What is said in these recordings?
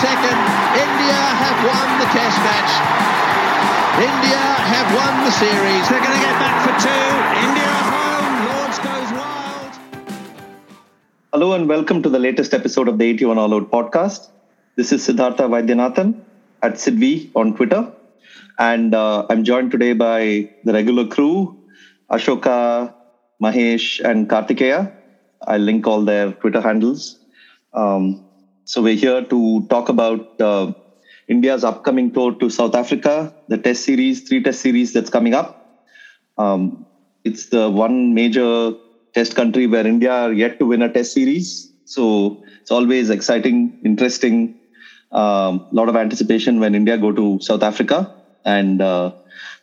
second. India have won the test match. India have won the series. They're going to get back for two. India home. Lords goes wild. Hello and welcome to the latest episode of the 81 All Out podcast. This is Siddhartha Vaidyanathan at Sidvi on Twitter. And uh, I'm joined today by the regular crew, Ashoka, Mahesh, and Kartikeya. I'll link all their Twitter handles. Um, so we're here to talk about uh, India's upcoming tour to South Africa, the test series, three test series that's coming up. Um, it's the one major test country where India are yet to win a test series. So it's always exciting, interesting, a um, lot of anticipation when India go to South Africa. And uh,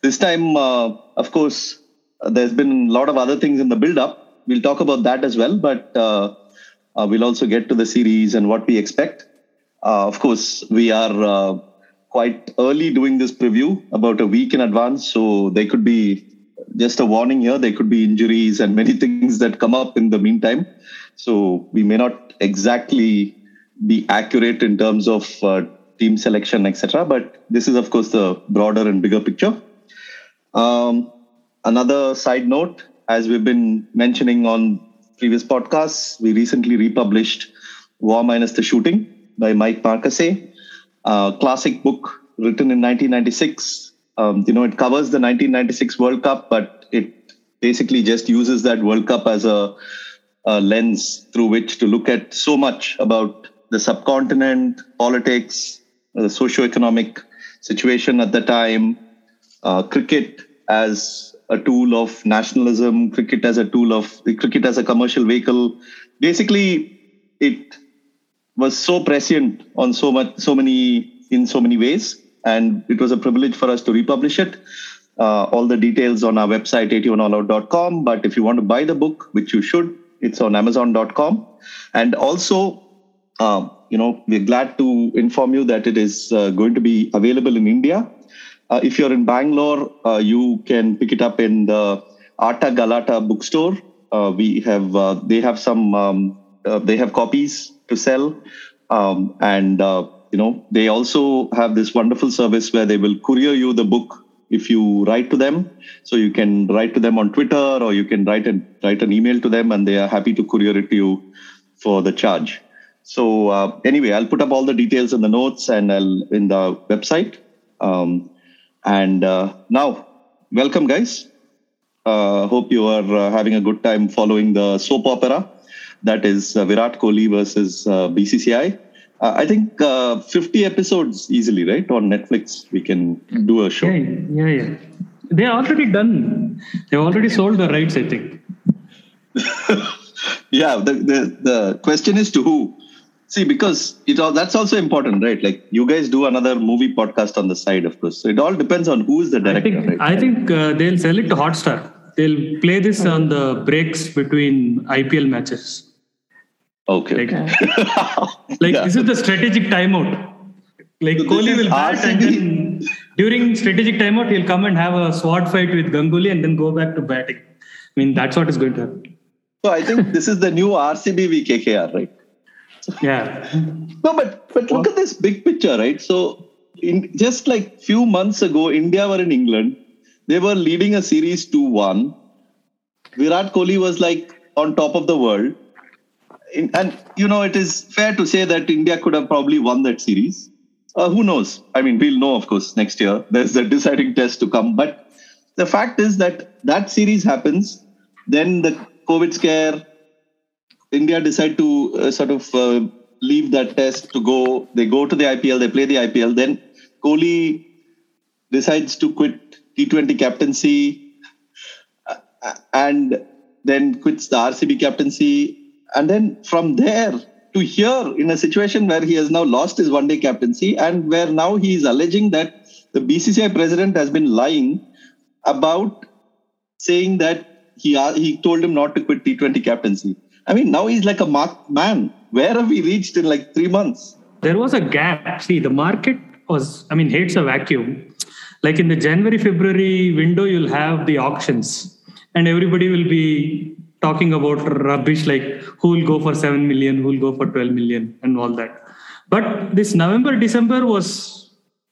this time, uh, of course, there's been a lot of other things in the build up. We'll talk about that as well, but uh, we'll also get to the series and what we expect. Uh, of course, we are uh, quite early doing this preview about a week in advance, so there could be just a warning here. There could be injuries and many things that come up in the meantime. So we may not exactly be accurate in terms of uh, team selection etc but this is of course the broader and bigger picture. Um, another side note as we've been mentioning on previous podcasts we recently republished war minus the shooting by mike marqusee a classic book written in 1996 um, you know, it covers the 1996 World Cup, but it basically just uses that World Cup as a, a lens through which to look at so much about the subcontinent, politics, the socio-economic situation at the time, uh, cricket as a tool of nationalism, cricket as a tool of cricket as a commercial vehicle. Basically, it was so prescient on so much, so many in so many ways and it was a privilege for us to republish it. Uh, all the details on our website 81allout.com but if you want to buy the book which you should it's on amazon.com and also uh, you know we're glad to inform you that it is uh, going to be available in india uh, if you're in bangalore uh, you can pick it up in the Atta Galatta bookstore. Uh, we have they have some um, they have copies to sell. Um, and you know they also have this wonderful service where they will courier you the book if you write to them. So you can write to them on twitter or you can write an write an email to them and they are happy to courier it to you for the charge. So uh, anyway i'll put up all the details in the notes and i'll in the website. Um, and uh, now welcome guys uh, hope you are uh, having a good time following the soap opera that is uh, virat kohli versus uh, bcci uh, I think uh, 50 episodes easily, right? On Netflix, we can do a show. Yeah, yeah, yeah. They are already done. They've already sold the rights, I think. yeah, the, the, the question is to who? See, because it all that's also important, right? Like you guys do another movie podcast on the side, of course. So it all depends on who is the director. I think, right? I think uh, they'll sell it to Hotstar. They'll play this on the breaks between IPL matches. Okay. Like, like yeah. this is the strategic timeout. Like so Kohli will bat RCB. and then during strategic timeout he'll come and have a sword fight with Ganguly and then go back to batting. I mean that's what is going to happen. So I think this is the new RCB v KKR, right? Yeah. no, but but look at this big picture, right? So in just like few months ago, India were in England. They were leading a series 2-1. Virat Kohli was like on top of the world and you know, it is fair to say that India could have probably won that series. Uh, who knows? I mean, we'll know, of course, next year. There's the deciding test to come. But the fact is that that series happens. Then the COVID scare, India decide to uh, sort of uh, leave that test to go. They go to the IPL, they play the IPL. Then Kohli decides to quit T20 captaincy uh, and then quits the RCB captaincy and then from there to here in a situation where he has now lost his one day captaincy and where now he is alleging that the BCCI president has been lying about saying that he he told him not to quit T20 captaincy. I mean, now he's like a marked man. Where have we reached in like three months? There was a gap. See, the market was, I mean, hates a vacuum. Like in the January February window, you'll have the auctions, and everybody will be talking about rubbish like who will go for 7 million, who will go for 12 million, and all that. But this November, December was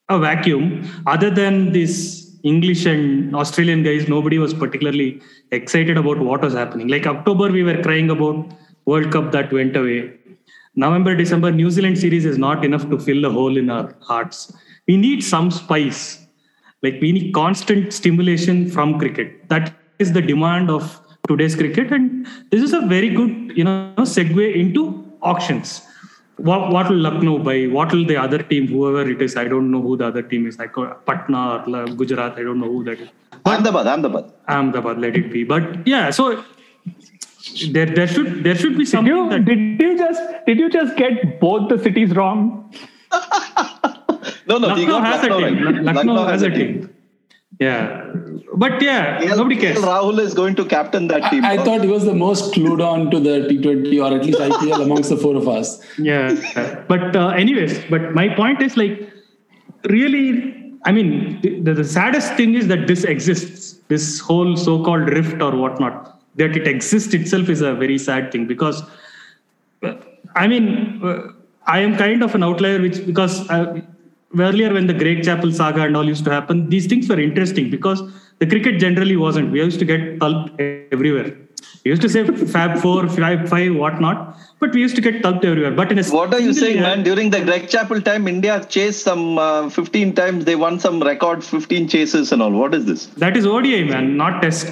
a vacuum. Other than this English and Australian guys, nobody was particularly excited about what was happening. Like October, we were crying about World Cup that went away. November, December, New Zealand series is not enough to fill a hole in our hearts. We need some spice. Like we need constant stimulation from cricket. That is the demand of today's cricket, and this is a very good, you know, segue into auctions. What, what will Lucknow buy? What will the other team, whoever it is, I don't know who the other team is, like uh, Patna or Gujarat, I don't know who that is. But Ahmedabad, Ahmedabad. Ahmedabad, let it be. But yeah, so there there should there should be something did you, did you just did you just get both the cities wrong no no Lucknow has Lucknow a team right. Lucknow, has, a team. Yeah but yeah KL nobody cares Rahul is going to captain that team. I, I thought he was the most clued on to the T20 or at least IPL amongst the four of us. yeah but uh, anyways but my point is like really i mean the, the saddest thing is that this exists this whole so-called rift or whatnot that it exists itself is a very sad thing because uh, i mean uh, i am kind of an outlier which because uh, earlier when the great Chappell saga and all used to happen these things were interesting because the cricket generally wasn't we used to get pulped everywhere we used to say fab 4 fab 5 whatnot but we used to get pulped everywhere but in a What are you saying, year- man? During the Greg Chappell time, India chased some uh, 15 times. They won some record 15 chases and all. What is this? That is ODI, man, not test.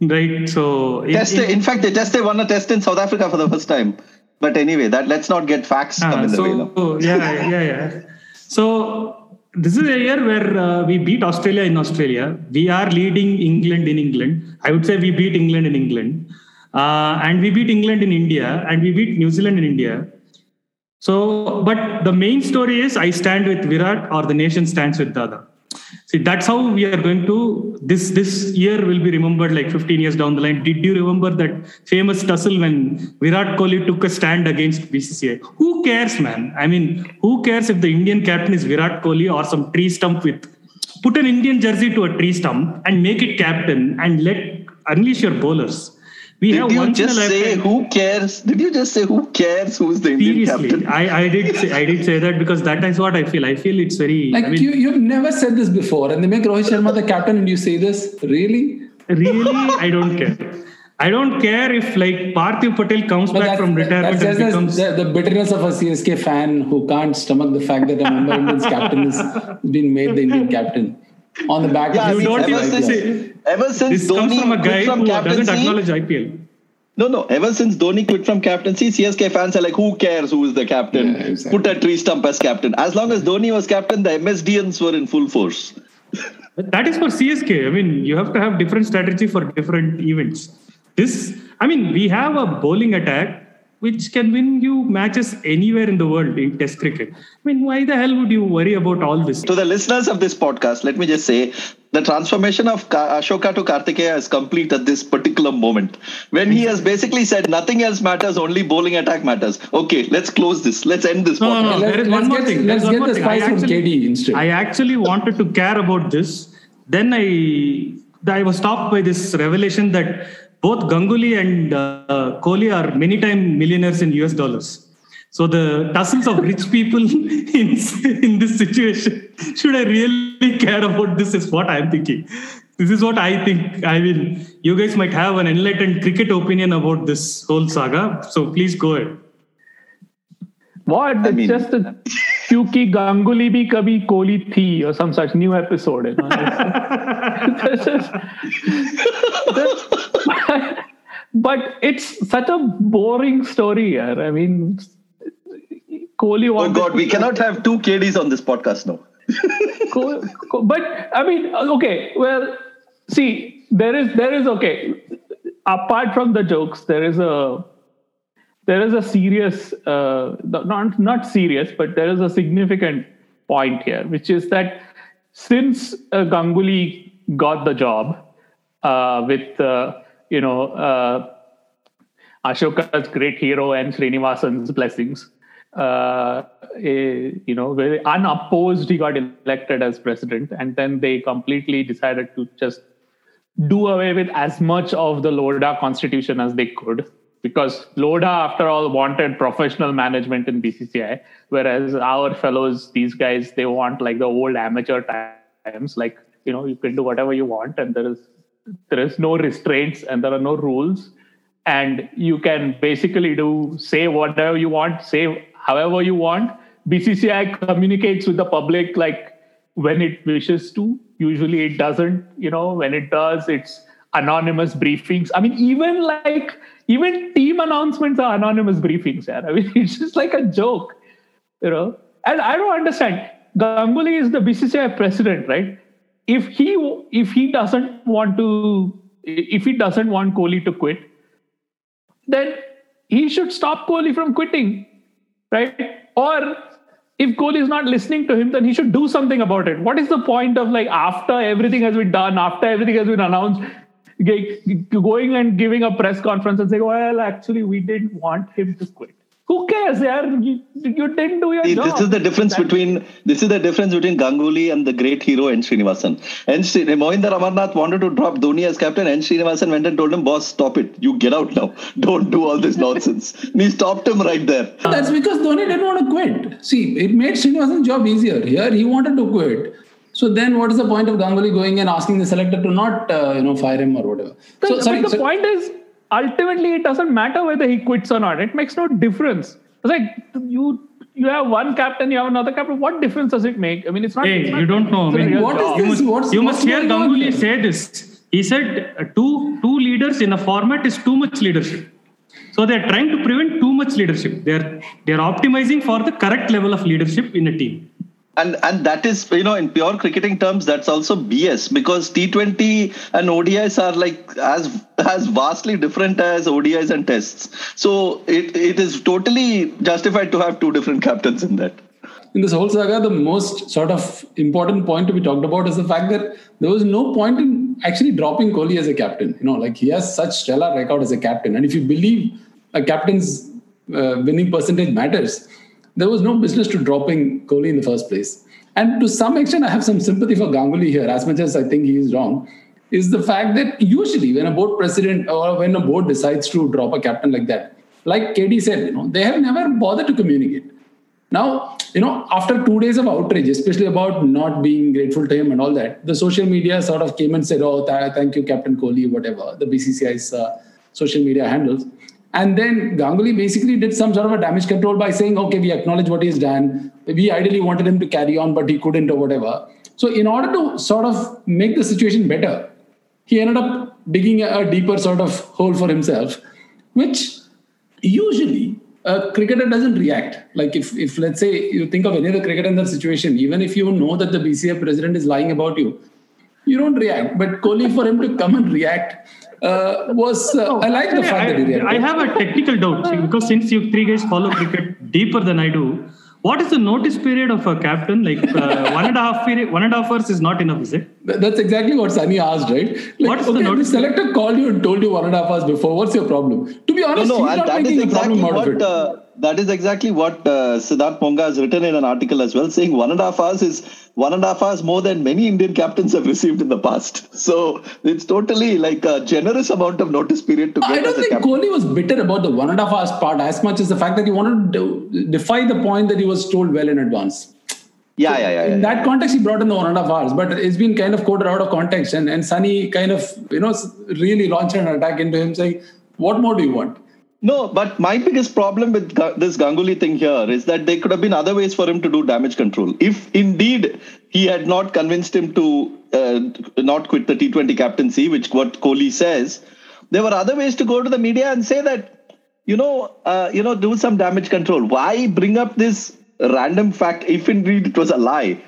Right. So in- Test. in- in fact, they test. They won a test in South Africa for the first time. But anyway, that let's not get facts Ah, come in the way. now. yeah, yeah, yeah. So this is a year where uh, we beat Australia in Australia. We are leading England in England. I would say we beat England in England, uh, and we beat England in India, and we beat New Zealand in India. So, but the main story is I stand with Virat or the nation stands with other. See, that's how we are going to. This this year will be remembered like 15 years down the line. Did you remember that famous tussle when Virat Kohli took a stand against BCCI? Who cares, man? I mean, who cares if the Indian captain is Virat Kohli or some tree stump with? Put an Indian jersey to a tree stump and make it captain and let unleash your bowlers. We have Did you once in a just say lifetime- who cares? Did you just say who cares who's the Indian Seriously, captain? I, I did say, I did say that because that is what I feel. I feel it's very Like I mean, you, you've never said this before, and they make Rohit Sharma the captain, and you say this really? really I don't care. I don't care if like Parthiv Patel comes But back from retirement that's and just becomes the, the bitterness of a CSK fan who can't stomach the fact that a Mumbai Indians captain has been made the Indian captain on the back Yeah, of I you don't ever even since, say ever since this comes Dhoni from a guy quit from who doesn't captaincy, acknowledge IPL. No, no. Ever since Dhoni quit from captaincy, CSK fans are like, who cares who is the captain? Yeah, exactly. Put a tree stump as captain. As long as Dhoni was captain, the MSDNs were in full force. That is for CSK. I mean, you have to have different strategy for different events. This, I mean, we have a bowling attack which can win you matches anywhere in the world in Test cricket. I mean, why the hell would you worry about all this? To the listeners of this podcast, let me just say the transformation of Ashoka to Kartikeya is complete at this particular moment. When he has basically said nothing else matters, only bowling attack matters. Okay, let's close this. Let's end this No, no, podcast. no. Let's- There is let's one more get- thing. let's get the. I spice from actually, KD instead. I actually wanted to care about this. Then I, I was stopped by this revelation that both Ganguly and uh, Kohli are many time millionaires in US dollars. So the tussles of rich people in, in this situation, should I really care about this? Is what I'm thinking. This is what I think. I mean, you guys might have an enlightened cricket opinion about this whole saga. So please go ahead. What? I It's mean- just a क्योंकि Ganguly bhi kabhi Kohli thi or some such new episode. You know? This is- this- but it's such a boring story. yaar. I mean, Kohli Oh wanted God, to- we cannot have two KDs on this podcast now. Co- co- but I mean, okay. Well, see, there is there is okay. Apart from the jokes, there is a there is a serious, uh, not not serious, but there is a significant point here, which is that since uh, Ganguly got the job uh, with uh, you know uh, Ashoka's great hero and Srinivasan's blessings. Uh, eh, you know, very unopposed, he got elected as president, and then they completely decided to just do away with as much of the Lodha constitution as they could. Because Lodha, after all, wanted professional management in BCCI, whereas our fellows, these guys, they want like the old amateur times, like you know, you can do whatever you want, and there is there is no restraints and there are no rules, and you can basically do say whatever you want, say however you want. BCCI communicates with the public like when it wishes to. Usually, it doesn't. You know, when it does, it's anonymous briefings. I mean, even like even team announcements are anonymous briefings. Yeah? I mean, it's just like a joke, you know. And I don't understand. Ganguly is the BCCI president, right? If he if he doesn't want to if he doesn't want Kohli to quit, then he should stop Kohli from quitting, right? Or if Kohli is not listening to him, then he should do something about it. What is the point of like after everything has been done, after everything has been announced, going and giving a press conference and saying, well, actually, we didn't want him to quit. Who cares? Yeah, you, you didn't do your See, job. This is the difference That's between this is the difference between Ganguly and the great hero N. Srinivasan. N. Sri, Mohinder Amarnath wanted to drop Dhoni as captain. N. Srinivasan went and told him, "Boss, stop it. You get out now. Don't do all this nonsense." and he stopped him right there. That's because Dhoni didn't want to quit. See, it made Srinivasan's job easier. Here, he wanted to quit. So then, what is the point of Ganguly going and asking the selector to not, uh, you know, fire him or whatever? But, so, sorry, the so, point is, ultimately, it doesn't matter whether he quits or not. It makes no difference. It's like you you have one captain, you have another captain. What difference does it make? I mean, it's not. Hey, it's not, you don't know. I mean, what is you this? must, what's, you what's must hear Ganguly say this. He said uh, two two leaders in a format is too much leadership. So they're trying to prevent too much leadership. They're they're optimizing for the correct level of leadership in a team and and that is you know in pure cricketing terms that's also bs because t20 and odis are like as as vastly different as odis and tests. So it, it is totally justified to have two different captains in that. In this whole saga the most sort of important point to be talked about is the fact that there was no point in actually dropping kohli as a captain. You know like he has such stellar record as a captain. And if you believe a captain's uh, winning percentage matters there was no business to dropping Kohli in the first place. And to some extent, I have some sympathy for Ganguly here, as much as I think he is wrong. Is the fact that usually when a board president or when a board decides to drop a captain like that, like KD said, you know, they have never bothered to communicate. Now, you know, after two days of outrage, especially about not being grateful to him and all that, the social media sort of came and said, "Oh, th- thank you, Captain Kohli," whatever the BCCI's uh, social media handles. And then Ganguly basically did some sort of a damage control by saying, okay, we acknowledge what he's done. We ideally wanted him to carry on, but he couldn't or whatever. So, in order to sort of make the situation better, he ended up digging a deeper sort of hole for himself, which usually a cricketer doesn't react. Like if, if let's say you think of any other cricketer in that situation, even if you know that the BCA president is lying about you, you don't react. But Kohli, for him to come and react uh, was uh, I like the fact I, that he reacted. I have a technical doubt because since you three guys follow cricket deeper than I do, what is the notice period of a captain? Like uh, one and a half period, one and a half hours is not enough, is it? That's exactly what Sunny asked, right? Like, What's okay, the notice? The selector called you and told you one and a half hours before. What's your problem? To be honest, no, no, he's not that making is exactly a problem what, of it. That is exactly what uh, Siddharth Monga has written in an article as well, saying one and a half hours is one and a half hours more than many Indian captains have received in the past. So it's totally like a generous amount of notice period to get. I don't think captain. Kohli was bitter about the one and a half hours part as much as the fact that he wanted to defy the point that he was told well in advance. Yeah, yeah, yeah. In yeah, that context, he brought in the one and a half hours, but it's been kind of quoted out of context. And, and Sunny kind of, you know, really launched an attack into him saying, What more do you want? No, but my biggest problem with this Ganguly thing here is that there could have been other ways for him to do damage control. If indeed he had not convinced him to uh, not quit the T20 captaincy, which what Kohli says, there were other ways to go to the media and say that, you know, uh, you know, do some damage control. Why bring up this random fact if indeed it was a lie?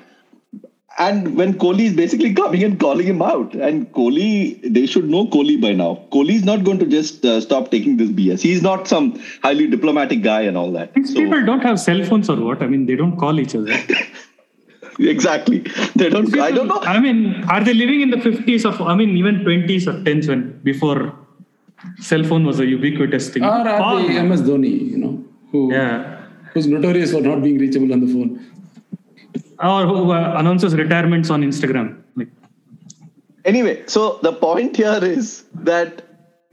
And when Kohli is basically coming and calling him out, and Kohli, they should know Kohli by now. Kohli is not going to just uh, stop taking this BS. He's not some highly diplomatic guy and all that. These so, people don't have cell phones or what? I mean, they don't call each other. exactly. They don't. People, I don't know. I mean, are they living in the fifties of? I mean, even twenties or tens when before cell phone was a ubiquitous thing. Or are they MS Dhoni? You know, who yeah, who's notorious for not being reachable on the phone or who uh, announces retirements on Instagram. Like. Anyway, so the point here is that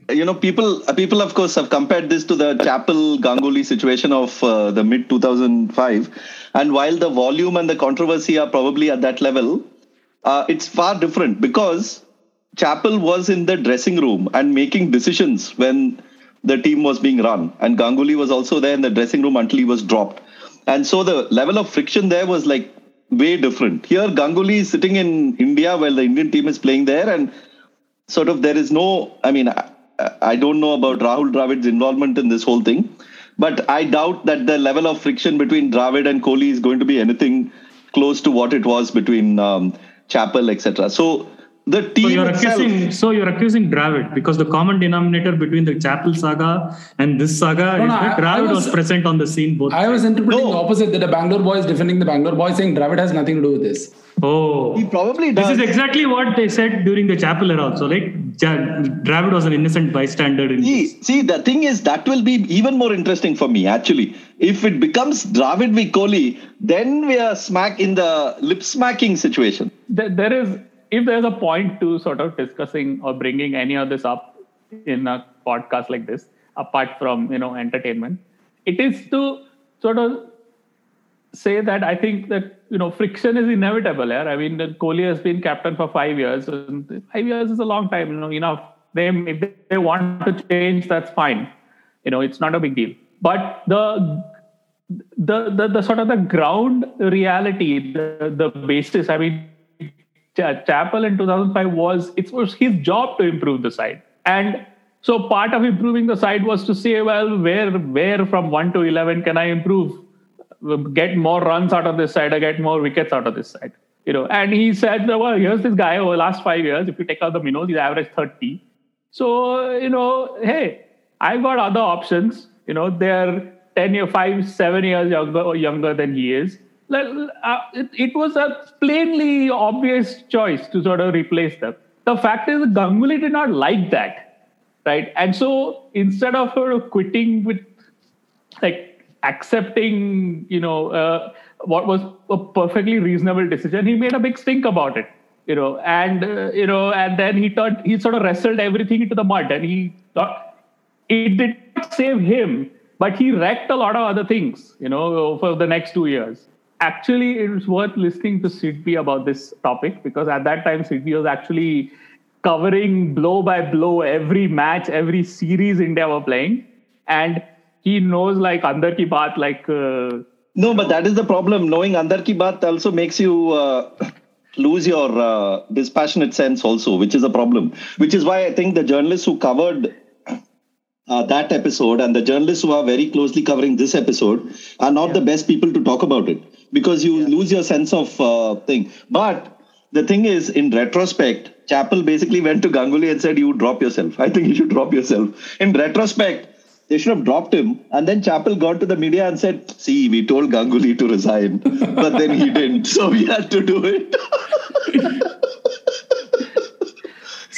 you know, people people of course have compared this to the Chappell Ganguly situation of uh, the mid 2005, and while the volume and the controversy are probably at that level, uh, it's far different because Chappell was in the dressing room and making decisions when the team was being run, and Ganguly was also there in the dressing room until he was dropped, and so the level of friction there was like way different. Here, Ganguly is sitting in India while the Indian team is playing there, and sort of there is no. I mean, I, I don't know about Rahul Dravid's involvement in this whole thing, but I doubt that the level of friction between Dravid and Kohli is going to be anything close to what it was between um, Chappell, etc. So the team So you're itself, accusing. So you're accusing Dravid because the common denominator between the Chappell saga and this saga No, is no, that I- I Dravid was- was, present on the scene both. I was interpreting No. the opposite that the Bangalore boy is defending the Bangalore boy saying Dravid has nothing to do with this. oh, he probably does this is exactly what they said during the Chappell era also. Like Dravid was an innocent bystander. In See, this. see, the thing is that will be even more interesting for me actually. If it becomes Dravid v Kohli, then we are smack in the lip smacking situation. there, there is if there's a point to sort of discussing or bringing any of this up in a podcast like this apart from you know entertainment it is to sort of say that i think that you know friction is inevitable yeah? i mean kohli has been captain for five years and five years is a long time you know enough they if they want to change that's fine you know it's not a big deal but the the, the the sort of the ground reality, the, the basis. I mean, Ch- Chappell in 2005 was it was his job to improve the side, and so part of improving the side was to say, well, where where from one to eleven can I improve, um, get more runs out of this side, or get more wickets out of this side. You know, and he said, well, here's this guy over the last five years. If you take out the minnows, he's averaged 30. So, you know, hey, I've got other options. You know, they're 10 year, 5, 7 years younger, younger than he is. Uh, it, it was a plainly obvious choice to sort of replace them. The fact is, Ganguly did not like that, right? And so instead of sort of quitting with like accepting, you know, uh, what was a perfectly reasonable decision, he made a big stink about it you know, and uh, you know, and then he turned, he sort of wrestled everything into the mud, and he thought it did not save him, but he wrecked a lot of other things, you know, for the next two years. Actually, it was worth listening to Sidvi about this topic because at that time Sidvi was actually covering blow by blow every match, every series India were playing, and he knows like under ki baat, like. Uh, No, but that is the problem. Knowing Andar Ki Baat also makes you uh, lose your uh, dispassionate sense also, which is a problem. Which is why I think the journalists who covered uh, that episode and the journalists who are very closely covering this episode are not the best people to talk about it because you lose your sense of uh, thing. But the thing is, in retrospect, Chappell basically went to Ganguly and said, "You drop yourself. I think you should drop yourself." In retrospect, they should have dropped him. And then Chappell got to the media and said, "See, we told Ganguly to resign, but then he didn't, so we had to do it."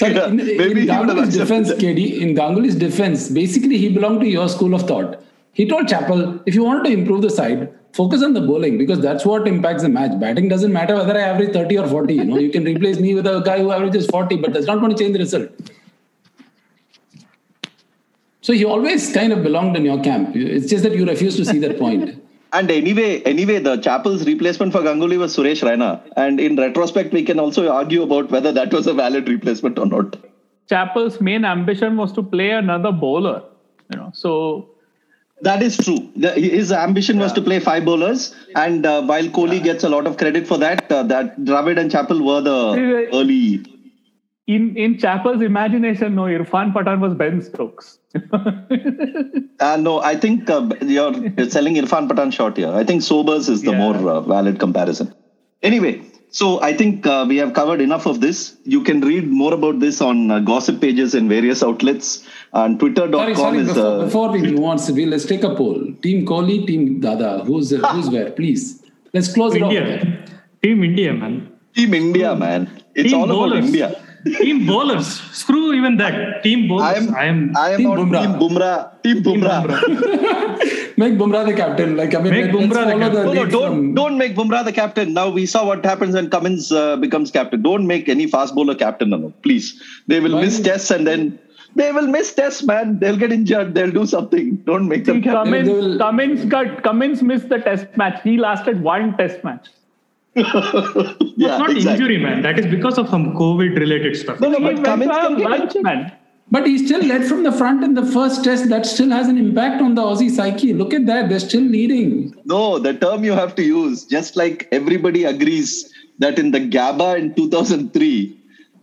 So Yeah, in, maybe in he would have Ganguly's defense. KD, in Ganguly's defense, basically he belonged to your school of thought. He told Chappell, if you wanted to improve the side, focus on the bowling because that's what impacts the match. Batting doesn't matter whether I average 30 or 40. You know, you can replace me with a guy who averages 40, but that's not going to change the result. So he always kind of belonged in your camp. It's just that you refuse to see that point. And anyway, anyway, the Chappell's replacement for Ganguly was Suresh Raina. And in retrospect, we can also argue about whether that was a valid replacement or not. Chappell's main ambition was to play another bowler, you know. So That is true. The, his ambition was to play five bowlers, and uh, while Kohli gets a lot of credit for that, uh, that Dravid and Chappell were the early. in in Chappell's imagination, no, Irfan Pathan was Ben Stokes. Uh, no, I think uh, you're selling Irfan Pathan short here. I think Sobers is the Yeah. more uh, valid comparison. Anyway, so I think uh, we have covered enough of this. You can read more about this on uh, gossip pages in various outlets. And twitter.com Sorry, sorry. is. Before, Uh, before we move on, Sibi, let's take a poll. Team Kohli, Team Dada. Who's uh, who's where? Please. Let's close it off. India, Team India, man. Team India, man. It's Team all bowlers. about India. Team bowlers. Screw even that. Team bowlers. I am, I am. I am Team Bumrah. Team Bumrah. Team Bumrah. Make Bumrah the captain. Like I mean, Make Bumrah the follow the captain. No, no, don't from- don't make Bumrah the captain. Now we saw what happens when Cummins uh, becomes captain. Don't make any fast bowler captain, no, no, please. They will Why? miss tests and then they will miss tests, man. They'll get injured. They'll do something. Don't make them. Cummins, They will- Cummins got Cummins missed the test match. He lasted one test match. yeah, not exactly. injury, man. That is because of some COVID related stuff. No, no, but went Cummins to can have get lunch, man. But he still led from the front in the first test. That still has an impact on the Aussie psyche. Look at that. They're still leading. No, the term you have to use, just like everybody agrees that in the Gabba in 2003,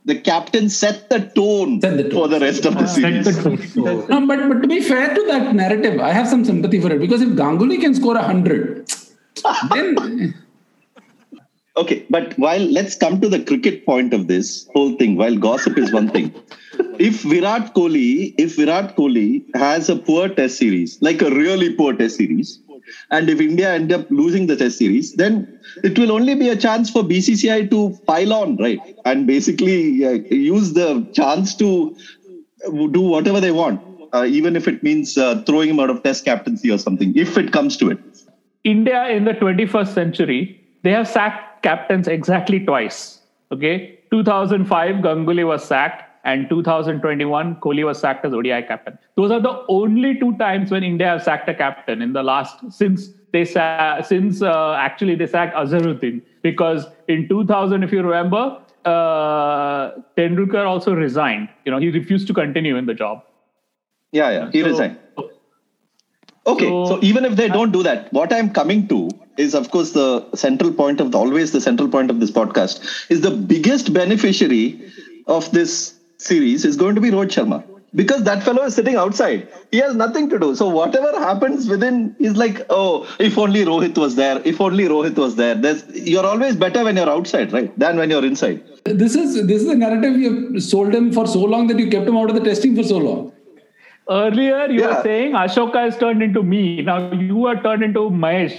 the captain set the tone, Set the tone. for the rest of the ah, Set the series. tone. No, but, but to be fair to that narrative, I have some sympathy for it because if Ganguly can score 100, then Okay, but while let's come to the cricket point of this whole thing, while gossip is one thing. If Virat Kohli, if Virat Kohli has a poor test series, like a really poor test series, and if India end up losing the test series, then it will only be a chance for BCCI to pile on, right? And basically uh, use the chance to do whatever they want, uh, even if it means uh, throwing him out of test captaincy or something, if it comes to it. India in the 21st century, they have sacked captains exactly twice. Okay, 2005 Ganguly was sacked, and 2021 Kohli was sacked as ODI captain. Those are the only two times when India have sacked a captain in the last since they sa- since uh, actually they sacked Azharuddin because in 2000, if you remember, uh, Tendulkar also resigned. You know, he refused to continue in the job. Yeah, yeah, he So- resigned. Okay, so, So- even if they don't do that, what I'm coming to is, of course, the central point of the, always the central point of this podcast is the biggest beneficiary of this series is going to be Rohit Sharma because that fellow is sitting outside. He has nothing to do. So whatever happens within is like, oh, if only Rohit was there. If only Rohit was there. There's, you're always better when you're outside, right, than when you're inside. this is this is a narrative you've sold him for so long that you kept him out of the testing for so long. Earlier, you Yeah. were saying Ashoka has turned into me. Now you are turned into Mahesh.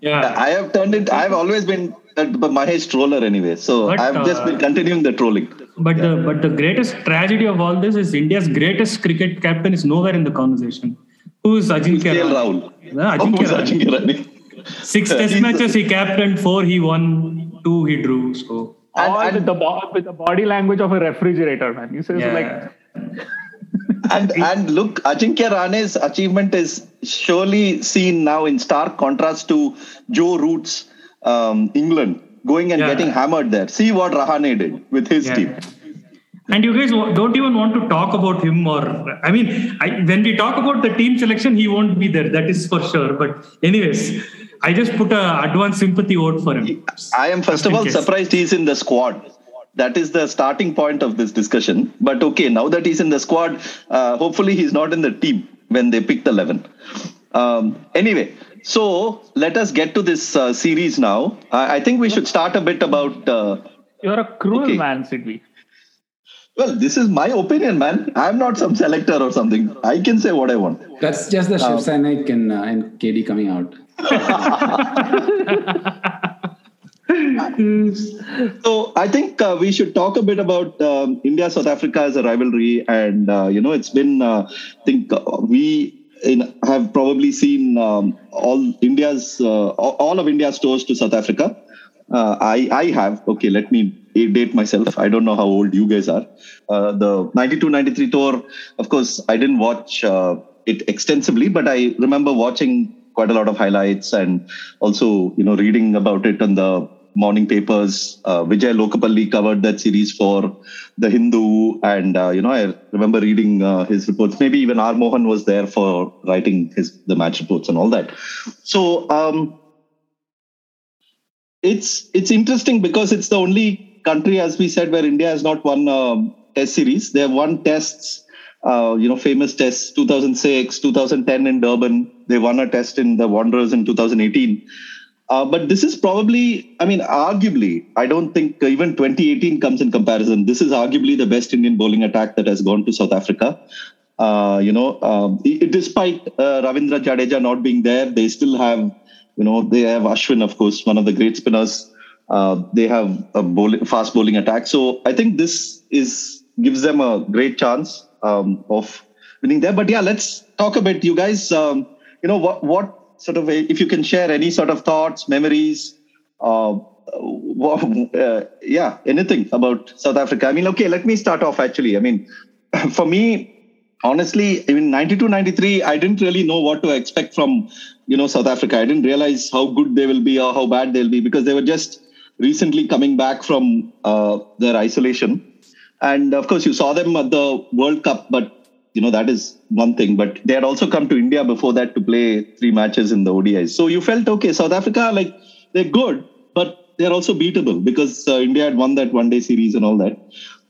Yeah. I have turned it. I've always been a Mahesh troller anyway. So But, I've just uh, been continuing the trolling. But the but the greatest tragedy of all this is India's greatest cricket captain is nowhere in the conversation. Who's Ajinkya? KL Rahul? Rahul. Yeah, Oh, Ajinkya who's Rahul. Ajinkya Rahul? Six test matches he captained, four he won, two he drew. So And- All and- with the bo- with the body language of a refrigerator, man. You says yeah. like And and look, Ajinkya Rahane's achievement is surely seen now in stark contrast to Joe Root's um, England going and Yeah. getting hammered there. See what Rahane did with his Yeah. team. And you guys don't even want to talk about him, or I mean, I, when we talk about the team selection, he won't be there. That is for sure. But anyways, I just put a advance sympathy vote for him. I am first of all surprised he's in the squad. That is the starting point of this discussion. But okay, now that he's in the squad, uh, hopefully he's not in the team when they pick the 11. Um, anyway, so let us get to this uh, series now. I, I think we should start a bit about. Uh, you're a cruel Okay. man, Sidvi. well, this is my opinion, man. I'm not some selector or something. I can say what I want. That's just the Shiv Sainik and, uh, and KD coming out. So I think uh, we should talk a bit about um, India South Africa as a rivalry, and uh, you know it's been uh, I think uh, we in, have probably seen um, all India's uh, all of India's tours to South Africa. Uh, I I have okay. Let me date myself. I don't know how old you guys are. Uh, the 92-93 tour, of course, I didn't watch uh, it extensively, but I remember watching quite a lot of highlights and also you know reading about it on the morning papers. Uh, Vijay Lokapalli covered that series for the Hindu, and uh, you know I remember reading uh, his reports. Maybe even R Mohan was there for writing his the match reports and all that. So um, it's it's interesting because it's the only country, as we said, where India has not won um, Test series. They have won tests. Uh, you know, famous tests 2006, 2010 in Durban. They won a test in the Wanderers in 2018. Uh, but this is probably, I mean, arguably, I don't think even 2018 comes in comparison. This is arguably the best Indian bowling attack that has gone to South Africa. Uh, you know, um, despite uh, Ravindra Jadeja not being there, they still have, you know, they have Ashwin, of course, one of the great spinners. Uh, they have a bowling, fast bowling attack. So I think this is gives them a great chance um, of winning there. But yeah, let's talk a bit. You guys, um, you know, what what sort of if you can share any sort of thoughts, memories, uh, uh, yeah, anything about South Africa. I mean, okay, let me start off. Actually, I mean, for me, honestly, in 92, 93, I didn't really know what to expect from, you know, South Africa. I didn't realize how good they will be or how bad they'll be because they were just recently coming back from uh, their isolation. And of course, you saw them at the World Cup, but you know that is one thing. But they had also come to India before that to play three matches in the ODIs. So you felt okay. South Africa, like they're good, but they're also beatable because uh, India had won that one day series and all that.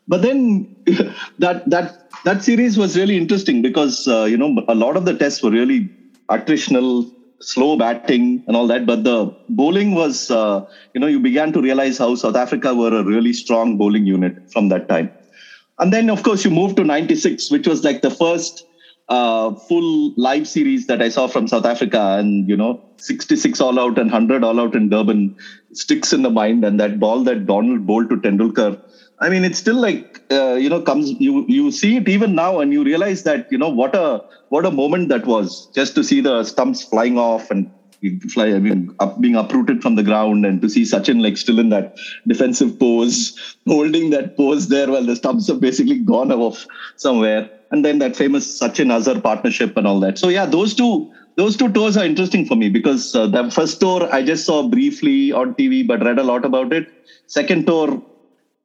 But then that that that series was really interesting because uh, you know a lot of the tests were really attritional, slow batting and all that. But the bowling was uh, you know you began to realize how South Africa were a really strong bowling unit from that time. And then of course you moved to '96, which was like the first uh, full live series that I saw from South Africa, and you know, 66 all out and 100 all out in Durban sticks in the mind, and that ball that Donald bowled to Tendulkar. I mean, it's still like uh, you know, comes you you see it even now, and you realize that you know what a what a moment that was just to see the stumps flying off and fly. I mean, up, being uprooted from the ground, and to see Sachin like still in that defensive pose, holding that pose there while the stumps have basically gone off somewhere and then that famous Sachin Azhar partnership and all that. So yeah, those two those two tours are interesting for me because uh, the first tour I just saw briefly on TV, but read a lot about it. Second tour,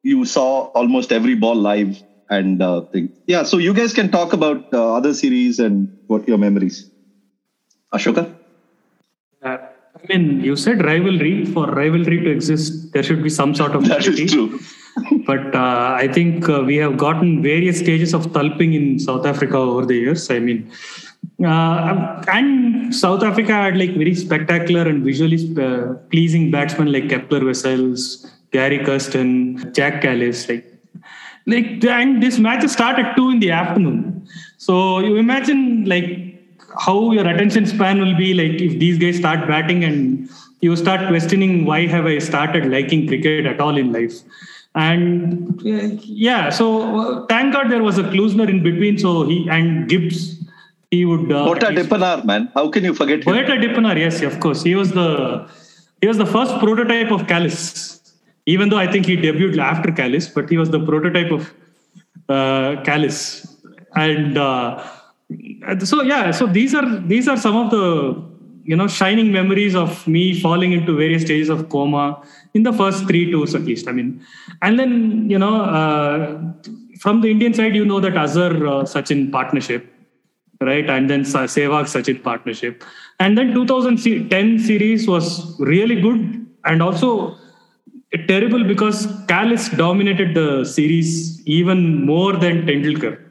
you saw almost every ball live and uh, thing. Yeah, so you guys can talk about uh, other series and what your memories. Ashoka. Uh, I mean, you said rivalry. For rivalry to exist, there should be some sort of. That is true but uh, I think uh, we have gotten various stages of tulping in South Africa over the years. I mean, uh, and South Africa had like very spectacular and visually uh, pleasing batsmen like Kepler Wessels, Gary Kirsten, Jack Kallis. Like, like, and this match start at two in the afternoon. So you imagine like how your attention span will be like if these guys start batting and you start questioning why have I started liking cricket at all in life. And yeah so uh, thank god there was a Klusener in between so he and Gibbs he would uh, Boeta Dippenaar man. How can you forget him? Boeta Dippenaar yes of course. He was the he was the first prototype of Kallis. even though I think he debuted after Kallis, but he was the prototype of uh, Kallis and uh, so yeah so these are these are some of the you know shining memories of me falling into various stages of coma in the first three tours at least i mean. And then you know uh, from the indian side you know that azhar uh, sachin partnership right? And then sehwag sachin partnership. And then 2010 series was really good and also terrible because Kallis dominated the series even more than Tendulkar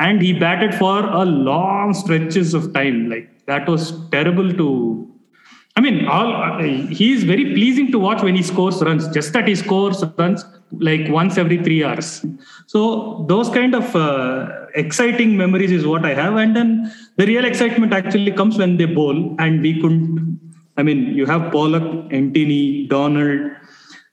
and he batted for a long stretches of time like that was terrible to I mean, all he is very pleasing to watch when he scores runs. Just that he scores runs like once every three hours. So those kind of uh, exciting memories is what I have. And then the real excitement actually comes when they bowl, and we couldn't. I mean, you have Pollock, Antony, Donald,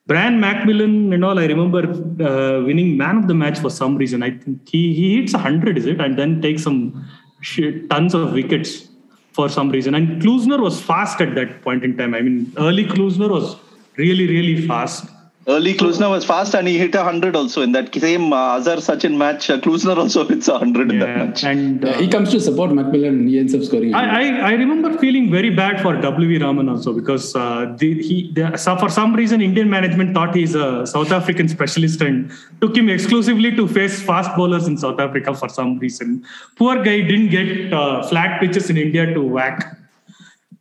Brian McMillan and all. I remember uh, winning man of the match for some reason. I think he he hits hundred, is it, and then takes some shit, tons of wickets for some reason. And Klusener was fast at that point in time. I mean, early Klusener was really, really fast. Early Klusener was fast and he hit a 100 also in that same uh, Azhar Sachin match. Uh, Klusener also hits a 100 yeah, in that match. And uh, yeah, he comes to support McMillan and he ends up scoring. I, I, I, remember feeling very bad for W.V. Raman also because uh, the, he the, so for some reason Indian management thought he's a South African specialist and took him exclusively to face fast bowlers in South Africa for some reason. Poor guy didn't get uh, flat pitches in India to whack.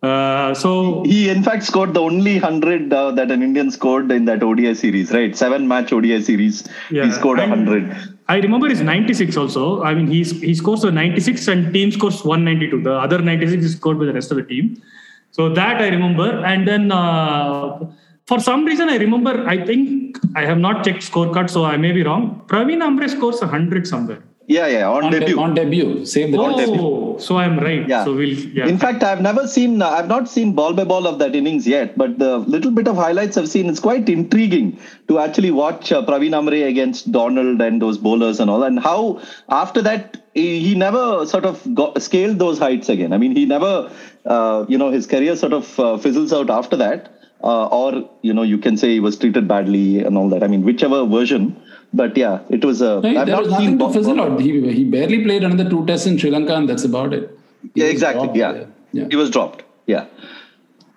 Uh, so he in fact scored the only hundred uh, that an Indian scored in that ODI series, right? Seven match ODI series. Yeah, he scored a hundred. I remember his 96 also. I mean, he's he scores a 96 and team scores 192. The other 96 is scored by the rest of the team. So that I remember. And then uh, for some reason I remember. I think I have not checked scorecard, so I may be wrong. Praveen Amre scores a hundred somewhere. Yeah, yeah, on, on debut. De- on debut, same. Oh, debut. so I'm right. Yeah. So we'll. Yeah. In fact, I've never seen. Uh, I've not seen ball by ball of that innings yet, but the little bit of highlights I've seen, it's quite intriguing to actually watch uh, Praveen Amre against Donald and those bowlers and all, and how after that he, he never sort of got, scaled those heights again. I mean, he never, uh, you know, his career sort of uh, fizzles out after that, uh, or you know, you can say he was treated badly and all that. I mean, whichever version but yeah, it was a. Hey, there was nothing to fizzle out. He, he barely played another two tests in Sri Lanka, and that's about it. He yeah, exactly. Yeah. yeah. he was dropped. Yeah,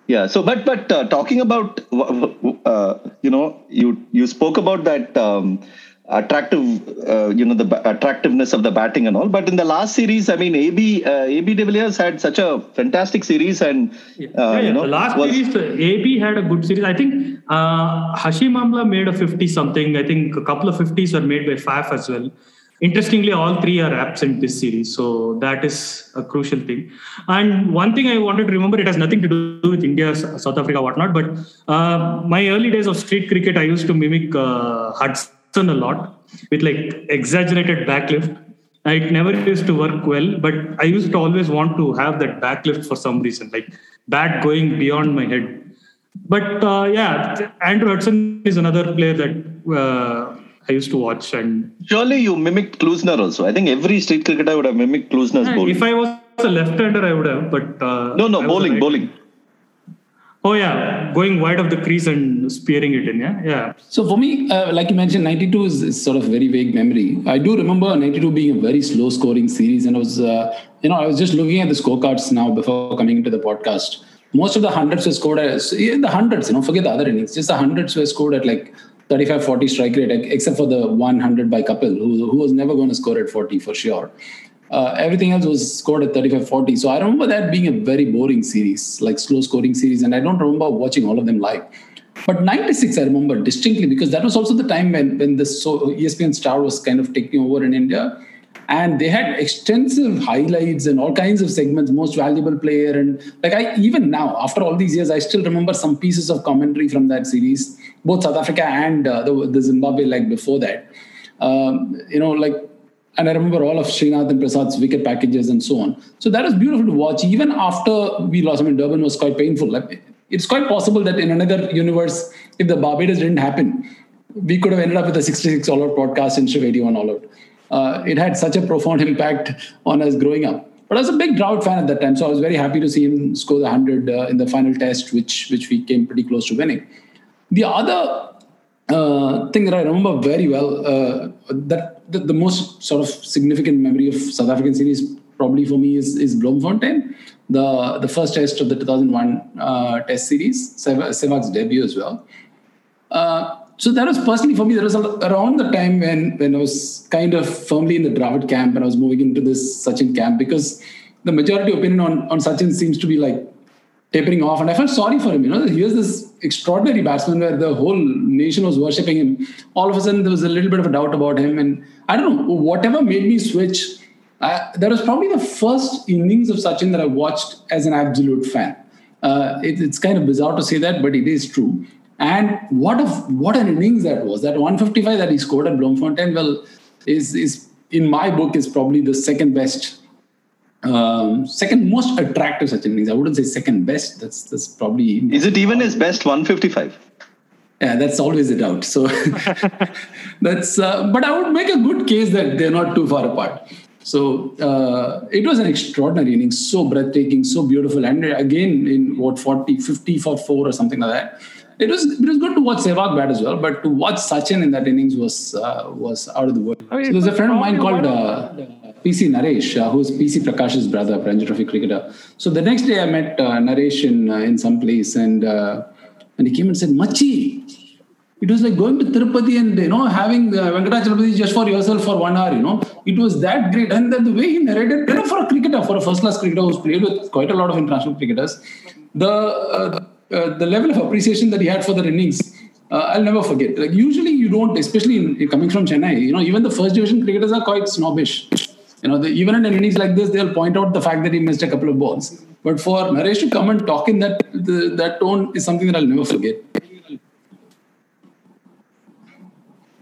yeah. So, but but uh, talking about, uh, you know, you you spoke about that. Um, attractive, uh, you know, the attractiveness of the batting and all. But in the last series, I mean, AB uh, AB de Villiers had such a fantastic series, and uh, yeah, yeah, you know, the last was, series, AB had a good series. I think uh, Hashim Amla made a fifty something. I think a couple of fifties were made by Faf as well. Interestingly, all three are absent this series, so that is a crucial thing. And one thing I wanted to remember, it has nothing to do with India, South Africa, whatnot. But uh, my early days of street cricket, I used to mimic uh, Hudson a lot with like exaggerated backlift. It never used to work well, but I used to always want to have that backlift for some reason, like bat going beyond my head. But uh, yeah, Andrew Hudson is another player that uh, I used to watch. And surely you mimicked Klusener also. I think every street cricketer would have mimicked Klusener's yeah, bowling. If I was a left-hander, I would have. But uh, no, no, bowling, right. bowling. Oh yeah, going wide of the crease and spearing it in. Yeah, yeah. So for me, uh, like you mentioned, '92 is, is, sort of very vague memory. I do remember '92 being a very slow scoring series, and I was, uh, you know, I was just looking at the scorecards now before coming into the podcast. Most of the hundreds were scored at in the hundreds. You know, forget the other innings. Just the hundreds were scored at like 35, 40 strike rate, except for the 100 by Kapil, who, who was never going to score at 40 for sure. Uh, everything else was scored at 35 40. So I remember that being a very boring series, like slow scoring series. And I don't remember watching all of them live. But 96, I remember distinctly because that was also the time when, when the so ESPN Star was kind of taking over in India. And they had extensive highlights and all kinds of segments, most valuable player. And like I, even now, after all these years, I still remember some pieces of commentary from that series, both South Africa and uh, the, the Zimbabwe like before that. Um, you know, like and I remember all of Srinath and Prasad's wicket packages and so on. So that was beautiful to watch. Even after we lost, I mean, Durban was quite painful. It's quite possible that in another universe, if the Barbados didn't happen, we could have ended up with a 66 all out broadcast instead of 81 all out. Uh, it had such a profound impact on us growing up. But I was a big Dravid fan at that time, so I was very happy to see him score the 100 uh, in the final test, which which we came pretty close to winning. The other uh, thing that I remember very well, uh, that the, the, most sort of significant memory of South African series probably for me is, is Bloemfontein, the, the first test of the 2001 uh, test series, Sehwag's debut as well. Uh, so that was personally for me, that was around the time when, when I was kind of firmly in the Dravid camp and I was moving into this Sachin camp because the majority opinion on, on Sachin seems to be like tapering off. And I felt sorry for him. You know, here's this extraordinary batsman where the whole nation was worshipping him. All of a sudden, there was a little bit of a doubt about him. And I don't know, whatever made me switch, I, that was probably the first innings of Sachin that I watched as an absolute fan. Uh, it, it's kind of bizarre to say that, but it is true. And what a what an innings that was! That 155 that he scored at Bloemfontein, well, is is in my book is probably the second best um, second most attractive Sachin innings. I wouldn't say second best. That's that's probably. Is it even his best 155? Yeah, that's always a doubt. So that's. Uh, but I would make a good case that they're not too far apart. So uh, it was an extraordinary inning, so breathtaking, so beautiful, and again in what 40, 50 for four or something like that. It was it was good to watch Sehwag bat as well, but to watch Sachin in that innings was uh, was out of the world. I mean, so there's a friend of mine called. PC Naresh, uh, who's PC Prakash's brother, Ranji Trophy cricketer. So the next day I met uh, Naresh in, uh, in some place and, uh, and he came and said, Machi, it was like going to Tirupati and, you know, having uh, Venkatachalapati just for yourself for one hour, you know. It was that great. And then the way he narrated, you know, for a cricketer, for a first-class cricketer who's played with quite a lot of international cricketers, the, uh, uh, the level of appreciation that he had for the innings, uh, I'll never forget. Like usually you don't, especially in, coming from Chennai, you know, even the first division cricketers are quite snobbish. You know, the, even in innings like this, they'll point out the fact that he missed a couple of balls. But for Naresh to come and talk in that the, that tone is something that I'll never forget.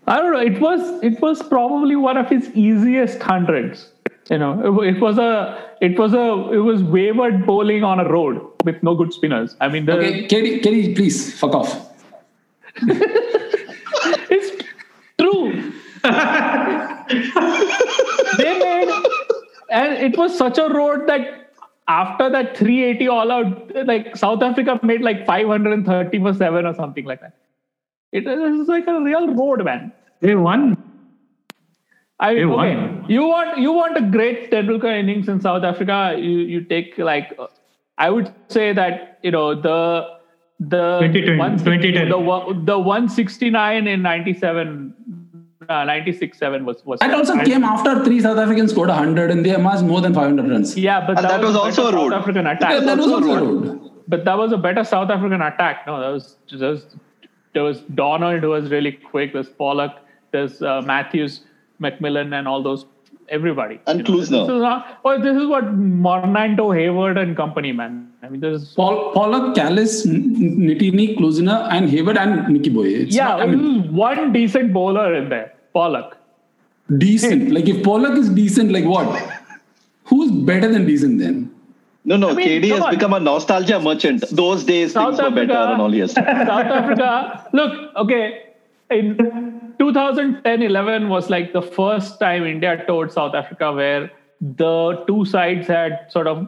I don't know. It was it was probably one of his easiest hundreds. You know, it, it was a it was a it was wayward bowling on a road with no good spinners. I mean, the, okay, Kenny, Kenny, please fuck off. it's true. they made, and it was such a road that after that 380 all out, like South Africa made like 530 for seven or something like that. It was like a real road, man. They won I They mean, won. okay, you want you want a great Tendulkar innings in South Africa. You you take like I would say that you know the the 2010, 160 2010. the the 169 in 97 uh, 96 7 was was That also came after three South Africans scored 100 and they amassed more than 500 runs. yeah, but And that was a also a road. South African Yeah, attack. that was also also a rude. but that was a better South African attack. No, that was just there was Donald who was really quick. There's Pollock. There's uh, Matthews, McMillan, and all those everybody. And you know, Klusener. This is, not, well, this is what Mornantau, Hayward, and company, man. I mean, this is Paul, Pollock, Kallis, N- Ntini, Klusener, and Hayward and Nicky Boje. It's yeah, not- I mean, one decent bowler in there, Pollock. decent. Hmm. Like if Pollock is decent, like what? Who's better than decent then? No, no, mean, KD has on. become a nostalgia merchant. Those days South things were better Africa, and all yes. South Africa. Look, okay, in 2010-11 was like the first time India toured South Africa, where the two sides had sort of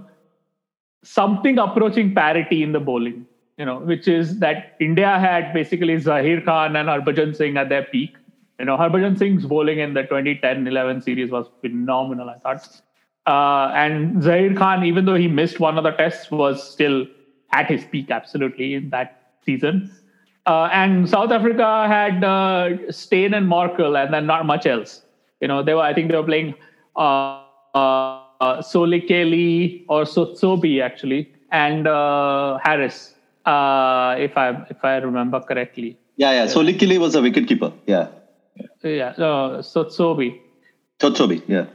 something approaching parity in the bowling. You know, which is that India had basically Zaheer Khan and Harbhajan Singh at their peak. You know, Harbhajan Singh's bowling in the 2010-11 series was phenomenal. I thought. Uh, and Zaheer Khan, even though he missed one of the tests, was still at his peak absolutely in that season. Uh, and South Africa had uh, Steyn and Morkel, and then not much else. You know, they were. I think they were playing uh, uh, Tsolekile or Tsotsobe actually, and uh, Harris, uh, if I if I remember correctly. Yeah, yeah. Tsolekile was a wicket keeper. Yeah. Yeah, uh, Tsotsobe. Chotsobi, yeah.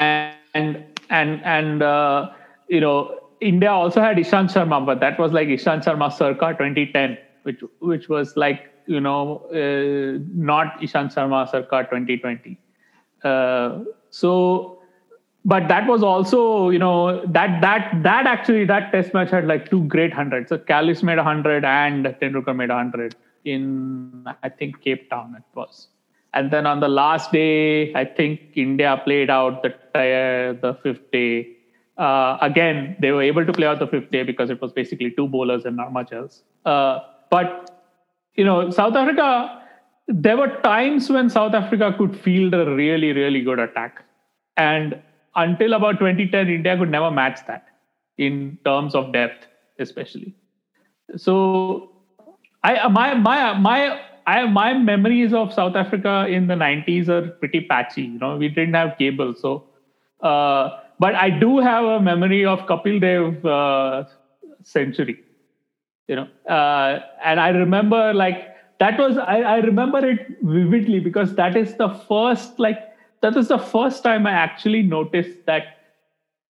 and and and uh, you know India also had Ishant Sharma, but that was like Ishant Sharma circa 2010, which which was like you know uh, not Ishant Sharma circa 2020. Uh, so, but that was also you know that that that actually that test match had like two great hundreds. So Kallis made a hundred and Tendulkar made a hundred in I think Cape Town it was. And then on the last day, I think India played out the the fifth day. Uh, again, they were able to play out the fifth day because it was basically two bowlers and not much else. Uh, but you know, South Africa, there were times when South Africa could field a really, really good attack, and until about 2010, India could never match that in terms of depth, especially. So, I my my my I my memories of South Africa in the 90s are pretty patchy. You know, we didn't have cable, so. Uh, but I do have a memory of Kapil Dev uh, century. You know, uh, and I remember like that was I, I remember it vividly because that is the first like that is the first time I actually noticed that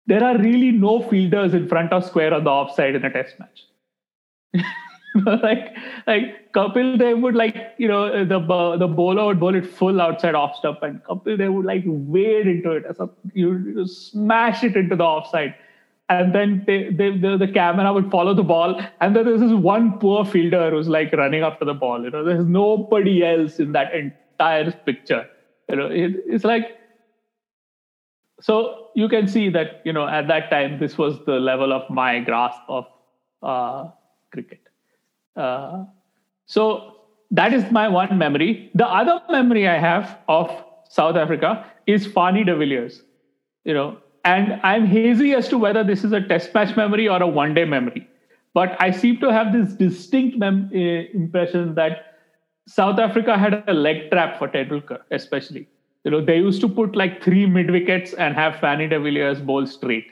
there are really no fielders in front of square on the offside in a test match. like like Kapil Dev would like you know the the bowler would bowl it full outside off stump and Kapil Dev would like wade into it as you smash it into the offside. And then they, they, the, the camera would follow the ball and then there's this one poor fielder who's like running after the ball you know there's nobody else in that entire picture you know it, it's like so you can see that you know at that time this was the level of my grasp of uh, cricket uh, so that is my one memory. The other memory I have of South Africa is Fanie de Villiers, you know, and I'm hazy as to whether this is a test match memory or a one day memory. But I seem to have this distinct mem- uh, impression that South Africa had a leg trap for Tendulkar, especially. You know, they used to put like three mid wickets and have Fanie de Villiers bowl straight.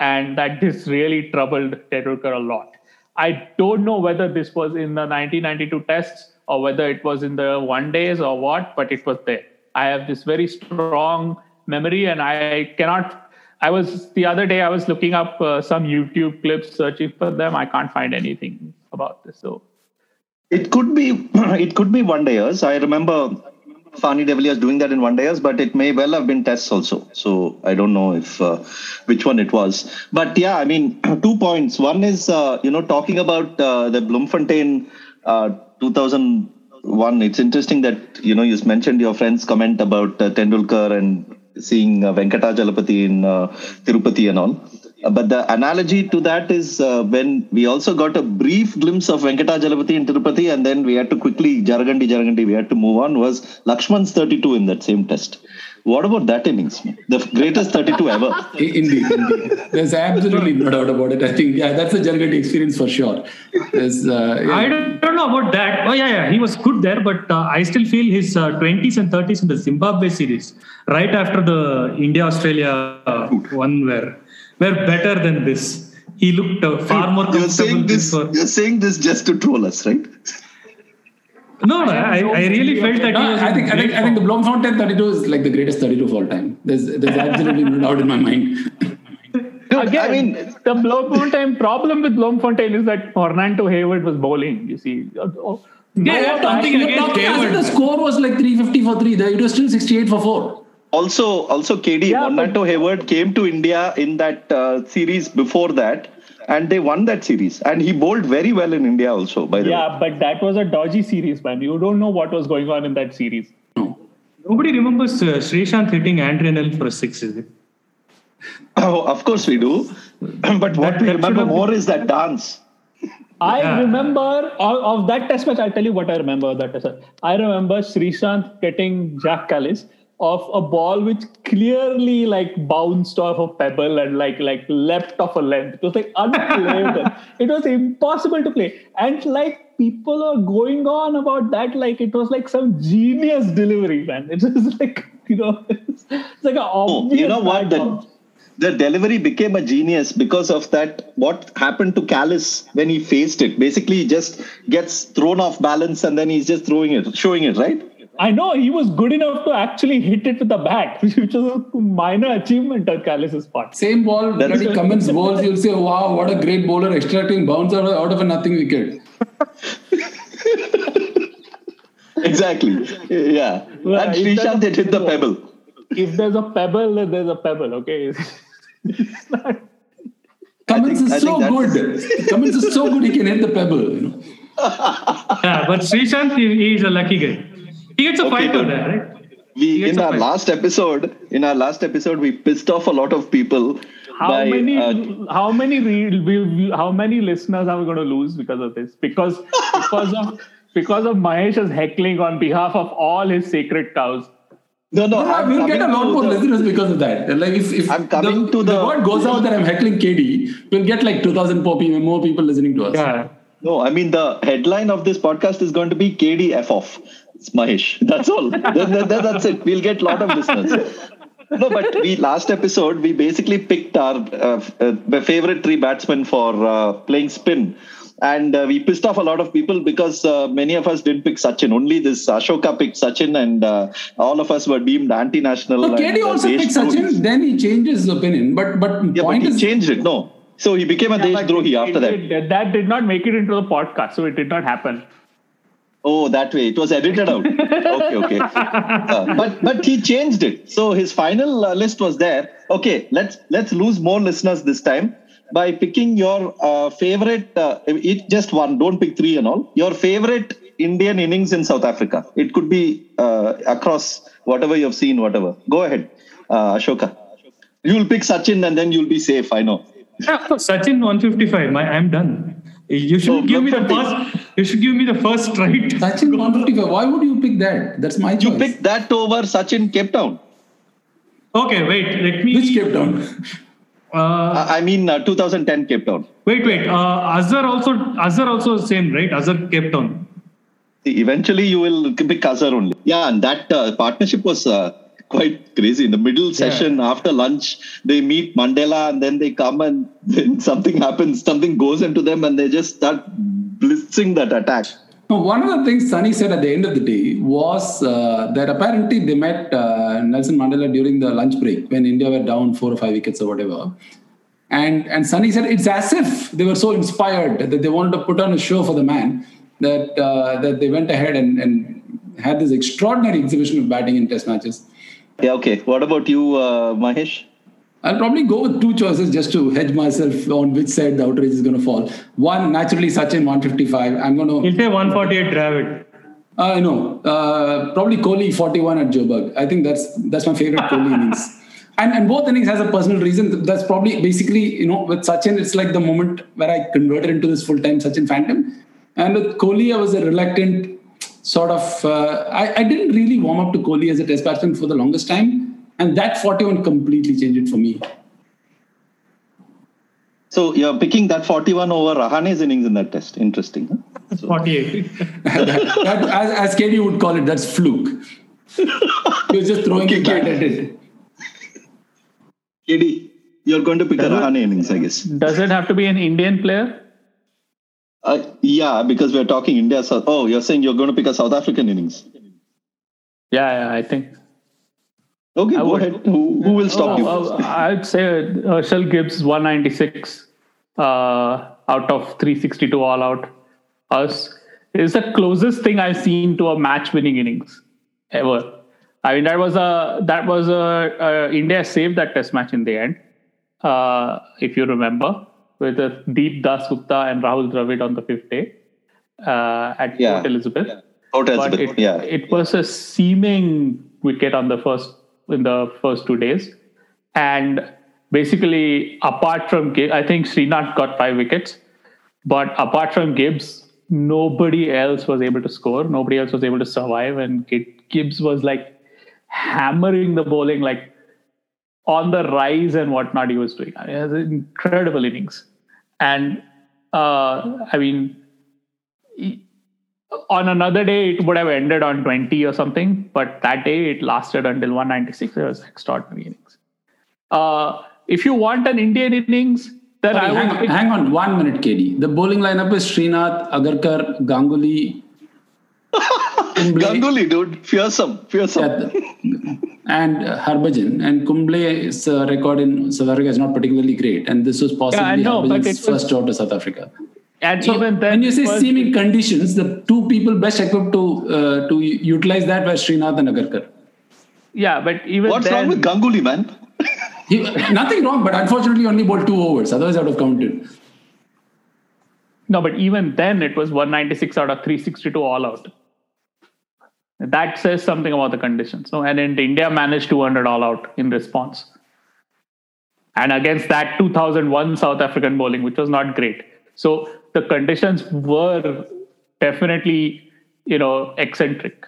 And that this really troubled Tendulkar a lot. I don't know whether this was in the 1992 tests or whether it was in the one days or what, but it was there. I have this very strong memory, and I cannot. I was the other day. I was looking up uh, some YouTube clips, searching for them. I can't find anything about this. So It could be it could be one dayers. I remember Fanie de Villiers doing that in one dayers, but it may well have been tests also. So I don't know if uh, which one it was. But yeah, I mean, two points. One is uh, you know talking about uh, the Bloemfontein uh, 2001. It's interesting that you know you mentioned your friend's comment about uh, Tendulkar and seeing uh, Venkatajalapati in uh, Tirupati and all. Uh, but the analogy to that is uh, when we also got a brief glimpse of Venkatajalapati in Tirupati, and then we had to quickly Jaragandi Jaragandi. We had to move on. Was Lakshman's 32 in that same test? What about that innings? The greatest 32 ever. Indeed, indeed. There's absolutely no doubt about it. I think, yeah, that's a Jaragandi experience for sure. There's, uh, yeah. I don't, don't, know about that. Oh, yeah, yeah. He was good there, but uh, I still feel his uh, 20s and 30s in the Zimbabwe series, right after the India Australia uh, one, were, were better than this. He looked uh, far more comfortable. you're saying this. You're saying this just to troll us, right? No, no, I, I really felt that. No, I think I think I think the Bloemfontein 32 is like the greatest 32 of all time. There's there's absolutely no doubt in my mind. Dude, Again, I mean, the Bloemfontein problem with Bloemfontein is that Fernando Hayward was bowling. You see. Oh, oh yeah, yeah, something against Hayward. The score was like 350 for three. It was still 68 for four. Also, also KD, yeah, Fernando Hayward came to India in that uh, series before that and they won that series. And he bowled very well in India also. By the yeah, way. Yeah, but that was a dodgy series, man. You don't know what was going on in that series. No. Nobody remembers uh, Sreesanth hitting Andre Nel for a six, is it? Oh, of course we do. but what that, we remember more is that dance. I yeah. remember of, of, that test match. I'll tell you what I remember of that test match. I remember Sreesanth getting Jacques Kallis of a ball which clearly like bounced off a pebble and like like leapt off a length. It was like unplayable. it was impossible to play. And like people are going on about that like it was like some genius delivery, man. It was like you know it's, it's like a oh, you know what the, the delivery became a genius because of that what happened to Kallis when he faced it. Basically he just gets thrown off balance and then he's just throwing it, showing it, right? I know he was good enough to actually hit it with the bat, which was a minor achievement on Kallis's part. Same ball, bloody Cummins balls, you'll say, wow, what a great bowler extracting bounce out of, out of a nothing wicket. exactly. Yeah. Well, and Sreesanth hit, hit the pebble. If there's a pebble, then there's a pebble, okay? Cummins think, is so good. Cummins is so good he can hit the pebble, you know. yeah, but Sreesanth, he, he's a lucky guy. He gets a okay, fight on that, right? We in our fight. last episode, in our last episode, we pissed off a lot of people. How by, many? Uh, how many? Re- we, how many listeners are we going to lose because of this? Because because of because of Mahesh's heckling on behalf of all his sacred cows. No, no, no we'll get a lot more the, listeners because of that. Like if, if I'm coming the, to the, the word goes out that I'm heckling KD, we'll get like 2,000 more people, more people listening to us. Yeah. No, I mean the headline of this podcast is going to be KD F off. It's Mahesh. That's all. that's it. We'll get a lot of listeners. no, but we last episode we basically picked our uh, uh, favorite three batsmen for uh, playing spin, and uh, we pissed off a lot of people because uh, many of us didn't pick Sachin. Only this Ashoka picked Sachin, and uh, all of us were deemed anti-national. So KD also picked Sachin. Then he changed his opinion, but but yeah, point but he is changed it. No, so he became a yeah, Deshdrohi after that. Did, that did not make it into the podcast, so it did not happen. Oh, that way. It was edited out. okay, okay. Uh, but but he changed it. So his final uh, list was there. Okay, let's let's lose more listeners this time by picking your uh, favorite. Uh, each just one. Don't pick three and all. Your favorite Indian innings in South Africa. It could be uh, across whatever you've seen. Whatever. Go ahead, uh, Ashoka. You'll pick Sachin and then you'll be safe. I know. Yeah, Sachin 155. My, I'm done. You should oh, give me the first. You should give me the first right. Sachin 155. Why would you pick that? That's my choice. You picked that over Sachin Cape Town. Okay, wait. Let me. Which Cape Town? Uh, I mean, uh, 2010 Cape Town. Wait, wait. Uh, Azhar also, Azhar also same, right? Azhar Cape Town. Eventually, you will pick Azhar only. Yeah, and that uh, partnership was uh, quite crazy. In the middle session yeah. after lunch, they meet Mandela and then they come and then something happens, something goes into them and they just start blitzing that attack. Now, one of the things Sunny said at the end of the day was uh, that apparently they met uh, Nelson Mandela during the lunch break when India were down four or five wickets or whatever. And and Sunny said it's as if they were so inspired that they wanted to put on a show for the man that uh, that they went ahead and, and had this extraordinary exhibition of batting in test matches. Yeah, okay. What about you, uh, Mahesh? I'll probably go with two choices just to hedge myself on which side the outrage is going to fall. One, naturally, Sachin 155. I'm going to. He'll say 148 Dravid. Uh, no, uh, probably Kohli 41 at Joburg. I think that's that's my favorite Kohli innings. and, and both innings has a personal reason. That's probably basically, you know, with Sachin, it's like the moment where I converted into this full time Sachin phantom. And with Kohli, I was a reluctant sort of, uh, I, I didn't really warm up to Kohli as a test batsman for the longest time. And that 41 completely changed it for me. So you're picking that 41 over Rahane's innings in that test. Interesting. Huh? So. 48. that, that, as, as KD would call it, that's fluke. He was just throwing a kid at it. KD, you're going to pick does a Rahane innings, I guess. Does it have to be an Indian player? Uh, yeah, because we're talking India. So, oh, you're saying you're going to pick a South African innings? Yeah, yeah I think. Okay, I go would, ahead. Who, who will stop oh, you? Uh, I'd say Herschelle Gibbs 196 uh, out of 362 all out. Us is the closest thing I've seen to a match-winning innings ever. I mean, that was a that was a, a India saved that Test match in the end, uh, if you remember, with a Deep Dasgupta and Rahul Dravid on the fifth day uh, at yeah. Port Elizabeth. Yeah. Port Elizabeth. It, yeah, it was a seaming wicket on the first in the first two days, and basically apart from I think Srinath got five wickets, but apart from Gibbs, nobody else was able to score. Nobody else was able to survive, and Gibbs was like hammering the bowling like on the rise and whatnot he was doing. I mean, it has incredible innings. And uh, I mean, on another day, it would have ended on 20 or something, but that day it lasted until 196. It was extraordinary innings. Uh, if you want an Indian innings, then Sorry, I would. Hang, hang, on one minute, KD. The bowling lineup is Srinath, Agarkar, Ganguly, Ganguly, dude, fearsome, fearsome. Yeah, and uh, Harbhajan and Kumble's uh, record in South Africa is not particularly great, and this was possibly yeah, Harbhajan's first tour to South Africa. And so even then, when you say seaming conditions, the two people best equipped to uh, to utilize that were Srinath and Agarkar. Yeah, but even what's then, wrong with Ganguly, man? he, nothing wrong, but unfortunately, only bowled two overs. Otherwise, I would have counted. No, but even then, it was 196 out of 362 all out. That says something about the conditions. No, and in India managed 200 all out in response. And against that 2001 South African bowling, which was not great. So the conditions were definitely, you know, eccentric.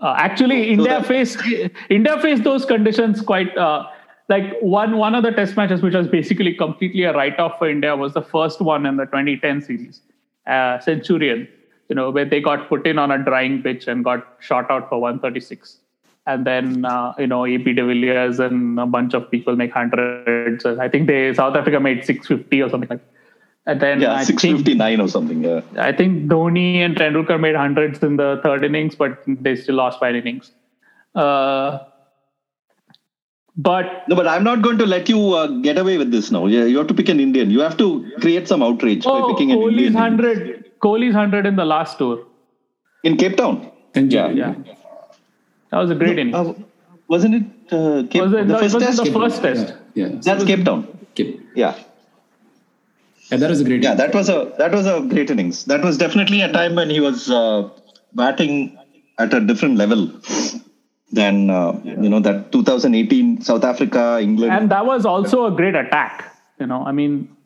Uh, actually, so India that, faced India faced those conditions quite. Uh, like one one of the test matches, which was basically completely a write off for India, was the first one in the 2010 series, uh, Centurion you know, where they got put in on a drying pitch and got shot out for 136. And then, uh, you know, AB de Villiers and a bunch of people make hundreds. I think they South Africa made 650 or something like that. And then yeah, 659 think, or something. Yeah. I think Dhoni and Tendulkar made hundreds in the third innings, but they still lost five innings. Uh, but no, but I'm not going to let you uh, get away with this now. Yeah, you have to pick an Indian. You have to create some outrage oh, by picking an Kohli's Indian. hundred. Kohli's 100 in the last tour. In Cape Town? Yeah. yeah. That was a great no, inning. Uh, wasn't it uh, Cape was it, the no, first test? the first test. Yeah. yeah. That's Cape Town. Cape. Yeah. Yeah, that was a great. Yeah, that was a that was a great innings. That was definitely a time when he was uh, batting at a different level than uh, yeah. you know that 2018 South Africa England. And that was also a great attack. You know, I mean,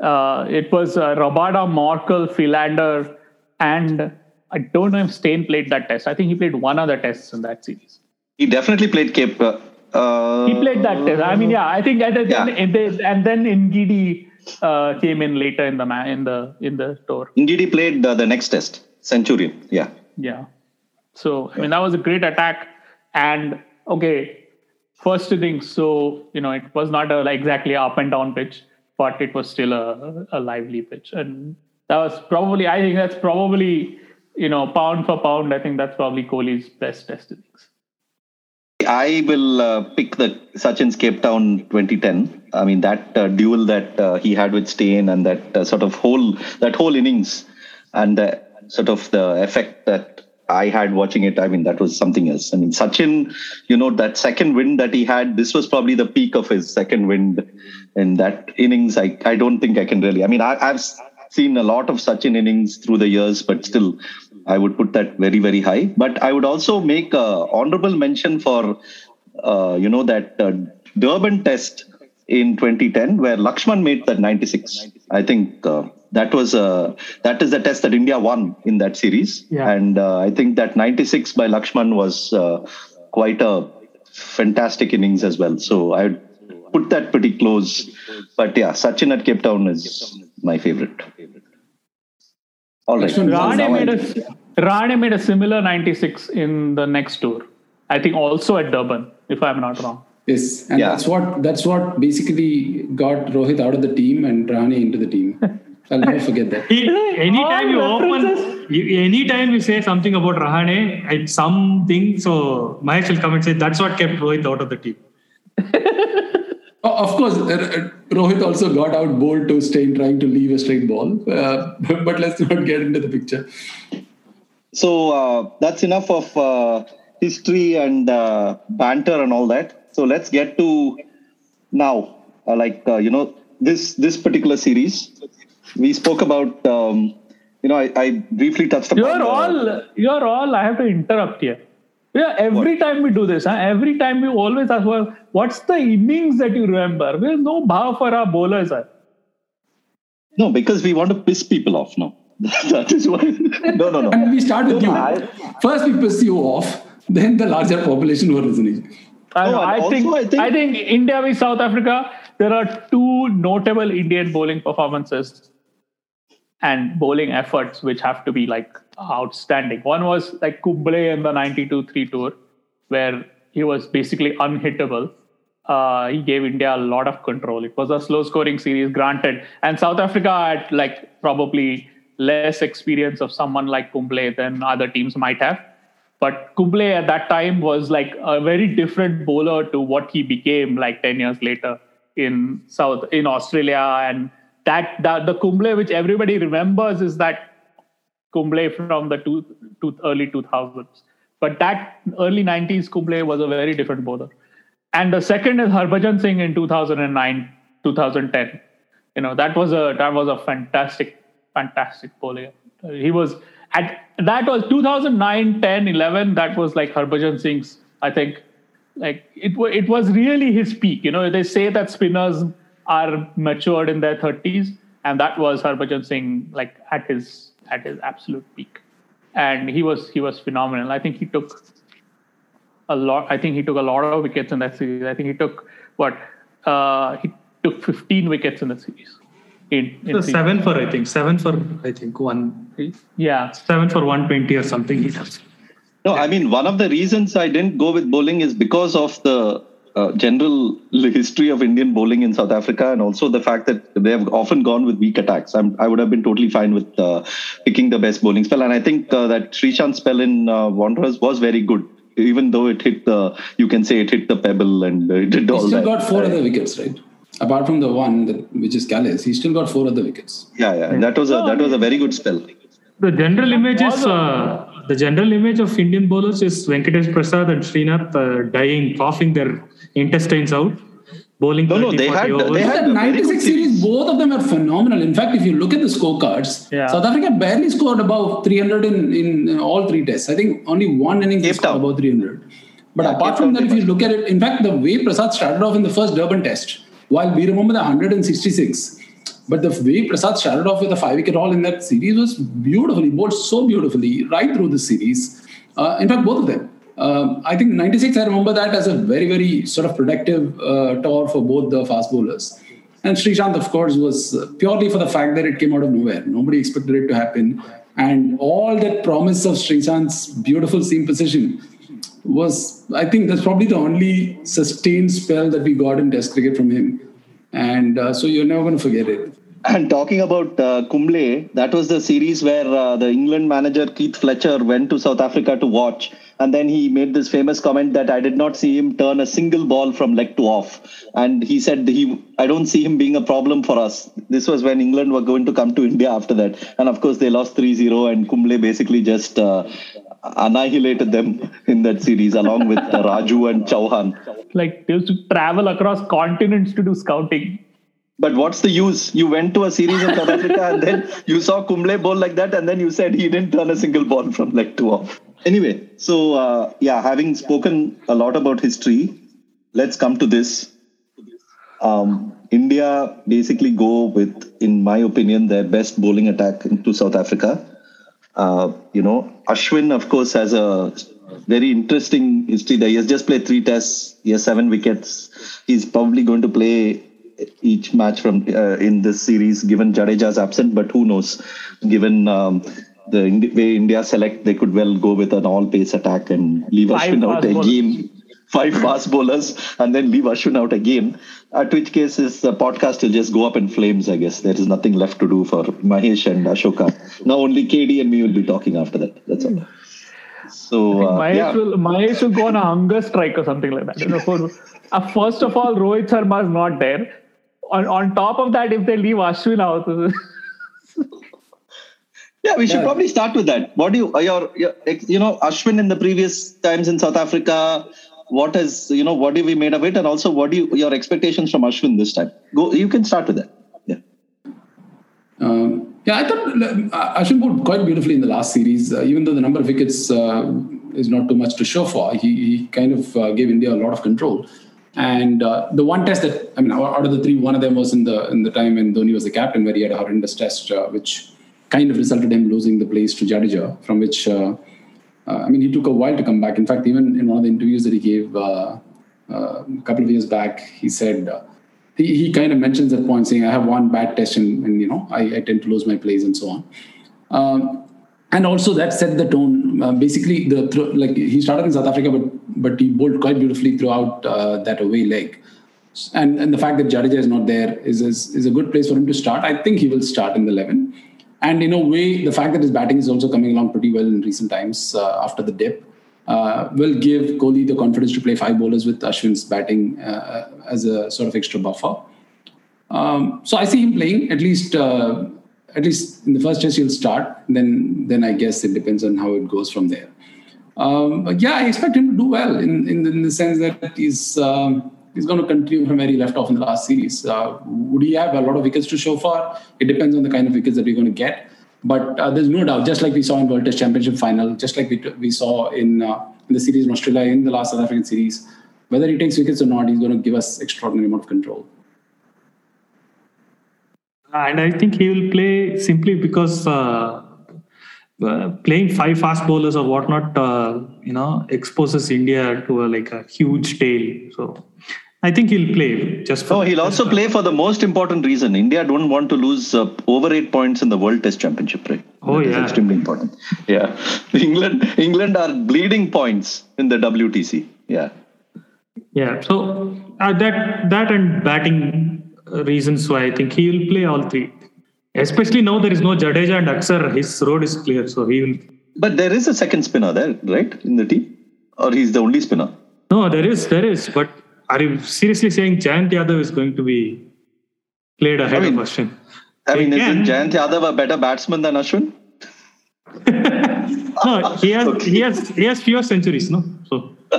uh, it was uh, Rabada, Morkel, Philander, and I don't know if Steyn played that test. I think he played one other test in that series. He definitely played Cape. Uh, he played that test. I mean, yeah, I think and then, yeah. and, then, and then Ngidi uh, came in later in the in the in the tour. Ngidi played uh, the next test, Centurion. Yeah. Yeah. So I mean, that was a great attack, and okay, first innings. So you know, it was not a, like exactly up and down pitch but it was still a, a lively pitch. And that was probably, I think that's probably, you know, pound for pound, I think that's probably Kohli's best test innings. I will uh, pick the Sachin's Cape Town 2010. I mean that uh, duel that uh, he had with Steyn and that uh, sort of whole that whole innings and sort of the effect that I had watching it. I mean that was something else. I mean Sachin, you know that second wind that he had. This was probably the peak of his second wind in that innings. I, I don't think I can really. I mean, I, I've seen a lot of Sachin innings through the years, but still, I would put that very, very high. But I would also make a honorable mention for, uh, you know, that uh, Durban Test in 2010, where Lakshman made that 96. I think uh, that was uh, that is the test that India won in that series, Yeah. and uh, I think that 96 by Lakshman was uh, quite a fantastic innings as well. So I would put that pretty close. But yeah, Sachin at Cape Town is my favorite. All right. Now Rahane made a Rahane made a similar 96 in the next tour. I think also at Durban, if I'm not wrong. Yes, and Yeah. that's what that's what basically got Rohit out of the team and Rahane into the team. I'll never forget that. He, anytime you open, references. you, anytime you say something about Rahane, it's something. So Mahesh will come and say that's what kept Rohit out of the team. Oh, of course, uh, uh, Rohit also got out bowled to Steyn trying to leave a straight ball. Uh, but let's not get into the picture. So uh, that's enough of uh, history and uh, banter and all that. So let's get to now, uh, like uh, you know, this this particular series. We spoke about, um, you know, I, I briefly touched upon. You're the- all, you're all, I have to interrupt here. Yeah, every time we do this, huh, every time we always ask, well, what's the innings that you remember? There's no bhav for our bowlers. Huh? No, because we want to piss people off. No, that is why. No, no, no. And we start with No, you. I- First, we piss you off, then the larger population who are listening. I, No, and I, also think, I think- I think India v South Africa, there are two notable Indian bowling performances and bowling efforts which have to be like outstanding. One was like Kumble in the 92-3 tour, where he was basically unhittable. Uh, he gave India a lot of control. It was a slow scoring series, granted. And South Africa had like probably less experience of someone like Kumble than other teams might have. But Kumble at that time was like a very different bowler to what he became like 10 years later in South in Australia. And that, that the Kumble which everybody remembers is that Kumble from the two, two, early 2000s. But that early 90s Kumble was a very different bowler. And the second is Harbhajan Singh in 2009, 2010. You know, that was a that was a fantastic, fantastic bowler. He was at that was 2009, 10, 11. That was like Harbhajan Singh's. I think, like it it was really his peak. You know, they say that spinners are matured in their 30s, and that was Harbhajan Singh like at his at his absolute peak. And he was he was phenomenal. I think he took a lot. I think he took a lot of wickets in that series. I think he took what uh, he took 15 wickets in the series. In, in So seven for I think seven for I think one yeah, seven for one twenty or something. He does. No, I mean, one of the reasons I didn't go with bowling is because of the uh, general history of Indian bowling in South Africa and also the fact that they have often gone with weak attacks. I'm, I would have been totally fine with uh, picking the best bowling spell. And I think uh, that Sreesanth spell in uh, Wanderers was very good, even though it hit the, you can say it hit the pebble and uh, it did He all still that. got four other wickets, right? Apart from the one, that, which is Kallis, he still got four other wickets. Yeah, yeah. That was a, that was a very good spell. The general image is uh, the general image of Indian bowlers is Venkatesh Prasad and Srinath uh, dying, coughing their intestines out, bowling. No, no, they had- overs. they had- The 96 series, series. both of them are phenomenal. In fact, if you look at the scorecards, Yeah. South Africa barely scored above 300 in, in all three tests. I think only one inning they scored above 300. But Yeah, apart from that, if you look at it, in fact, the way Prasad started off in the first Durban test, while we remember the 166, but the way Prasad started off with a five wicket haul in that series was beautiful. He bowled so beautifully right through the series. Uh, in fact, both of them. Um, I think 96, I remember that as a very, very sort of productive uh, tour for both the fast bowlers. And Sreesanth, of course, was uh, purely for the fact that it came out of nowhere. Nobody expected it to happen. And all that promise of Sreesanth's beautiful seam position was, I think, that's probably the only sustained spell that we got in Test cricket from him. And uh, so you're never going to forget it. And talking about uh, Kumble, that was the series where uh, the England manager Keith Fletcher went to South Africa to watch. And then he made this famous comment that I did not see him turn a single ball from leg to off. And he said he, I don't see him being a problem for us. This was when England were going to come to India after that. And of course, they lost 3-0 and Kumble basically just uh, annihilated them in that series along with Raju and Chauhan. like they used to travel across continents to do scouting. But what's the use? You went to a series in South Africa and then you saw Kumble bowl like that, and then you said he didn't turn a single ball from leg to off. Anyway, so uh, yeah, having spoken a lot about history, let's come to this. Um, India basically go with, in my opinion, their best bowling attack into South Africa. Uh, you know, Ashwin, of course, has a very interesting history there. He has just played three tests. He has seven wickets. He's probably going to play each match from uh, in this series, given Jadeja's absent. But who knows? Given um, the way India select, they could well go with an all-pace attack and leave Five Ashwin out again. Five fast bowlers and then leave Ashwin out again. At which case, his uh, podcast will just go up in flames. I guess there is nothing left to do for Mahesh and Ashoka. Now only KD and me will be talking after that. That's all. So uh, Mahesh, yeah. will, Mahesh will go on a hunger strike or something like that. You know, for, uh, first of all, Rohit Sharma is not there. On, on top of that, if they leave Ashwin out, Yeah, we should Yeah. probably start with that. What do you, uh, your, your, you know, Ashwin in the previous times in South Africa, what has, you know, what have we made of it? And also, what do you, your expectations from Ashwin this time? Go, you can start with that. Yeah. Um, yeah, I thought uh, Ashwin bowled quite beautifully in the last series. Uh, even though the number of wickets uh, is not too much to show for, he, he kind of uh, gave India a lot of control. And uh, the one test that I mean, out of the three, one of them was in the in the time when Dhoni was the captain, where he had a horrendous test, uh, which kind of resulted in him losing the place to Jadeja, from which uh, I mean, he took a while to come back. In fact, even in one of the interviews that he gave uh, uh, a couple of years back, he said uh, he, he kind of mentions that point, saying, "I have one bad test, and, and you know, I, I tend to lose my place, and so on." Um, and also that set the tone. Uh, basically, the thro- like he started in South Africa, but but he bowled quite beautifully throughout uh, that away leg. And and the fact that Jadeja is not there is, is is a good place for him to start. I think he will start in the eleven. And in a way, the fact that his batting is also coming along pretty well in recent times uh, after the dip uh, will give Kohli the confidence to play five bowlers with Ashwin's batting uh, as a sort of extra buffer. Um, so I see him playing at least uh, at least in the first test he'll start. Then then I guess it depends on how it goes from there. Um, yeah, I expect him to do well in in, in the sense that he's um, he's going to continue from where he left off in the last series. Uh, would he have a lot of wickets to show for? It depends on the kind of wickets that we're going to get. But uh, there's no doubt, just like we saw in World Test Championship final, just like we, we saw in, uh, in the series in Australia, in the last South African series, whether he takes wickets or not, he's going to give us extraordinary amount of control. And I think he will play simply because uh, uh, playing five fast bowlers or whatnot, uh, you know, exposes India to a, like a huge tail. So I think he'll play just for. No, he'll also play for the most important reason. India don't want to lose uh, over eight points in the World Test Championship, right? Oh, That yeah. extremely important. Yeah, England, England are bleeding points in the WTC. Yeah, Yeah. So uh, that that and batting uh, reasons why I think he will play all three. Especially now there is no Jadeja and Axar. His road is clear, so he will. but there is a second spinner there, right, in the team, or he's the only spinner. No, there is, there is. But are you seriously saying Jayant Yadav is going to be played ahead I mean, of Ashwin? I mean, Again- isn't Jayant Yadav a better batsman than Ashwin? No, he has Okay. he has he has fewer centuries, no. So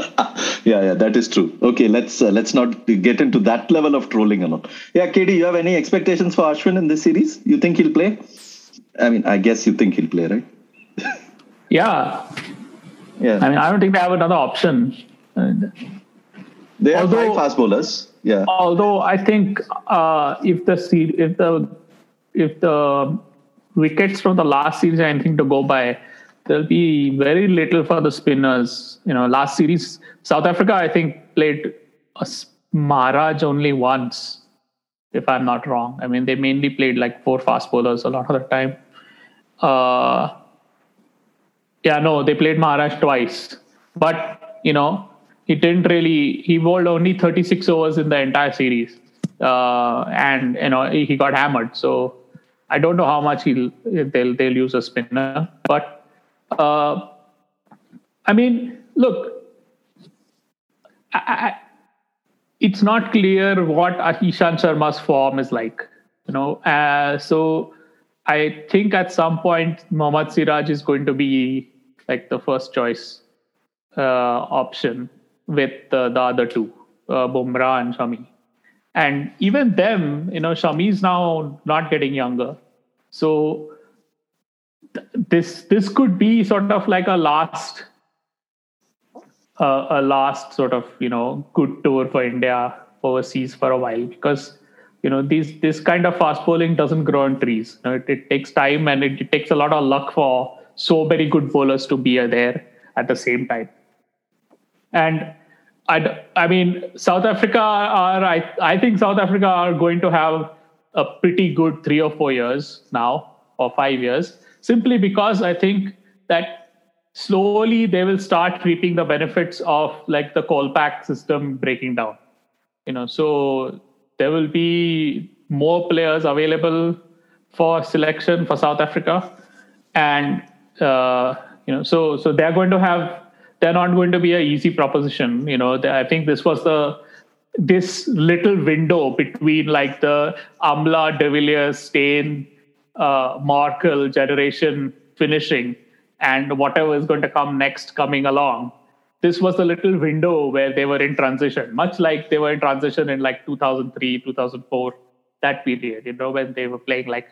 yeah, yeah, that is true. Okay, let's uh, let's not get into that level of trolling and all. Yeah, KD, you have any expectations for Ashwin in this series? You think he'll play? I mean, I guess you think he'll play, right? yeah, Yeah, I mean, I don't think they have another option. They have although- fast bowlers. Yeah, although I think uh, if the se- if the if the wickets from the last series are anything to go by, there'll be very little for the spinners. You know, last series South Africa I think played a Maharaj only once, if I'm not wrong. I mean, they mainly played like four fast bowlers a lot of the time. Uh, yeah, no, they played Maharaj twice, but you know, he didn't really. He bowled only 36 overs in the entire series, uh, and you know he got hammered. So I don't know how much he'll they'll they'll use a spinner, but uh, I mean, look, I, I, it's not clear what Ishant Sharma's form is like. You know, uh, so I think at some point Mohammad Siraj is going to be like the first choice uh, option with uh, the other two, uh, Bumrah and Shami. And even them, you know, Shami is now not getting younger, so th- this this could be sort of like a last uh, a last sort of you know good tour for India overseas for a while because you know these this kind of fast bowling doesn't grow on trees. You know, it, it takes time and it, it takes a lot of luck for so many good bowlers to be there at the same time. And I, I mean, South Africa are, I, I think South Africa are going to have a pretty good three or four years now, or five years, simply because I think that slowly they will start reaping the benefits of like the Kolpak system breaking down. You know, so there will be more players available for selection for South Africa, and uh, you know, so so they're going to have they're not going to be an easy proposition. You know, I think this was the this little window between like the Amla, De Villiers, Steyn, uh, Morkel generation finishing and whatever is going to come next coming along. This was the little window where they were in transition, much like they were in transition in like 2003, 2004, that period, you know, when they were playing like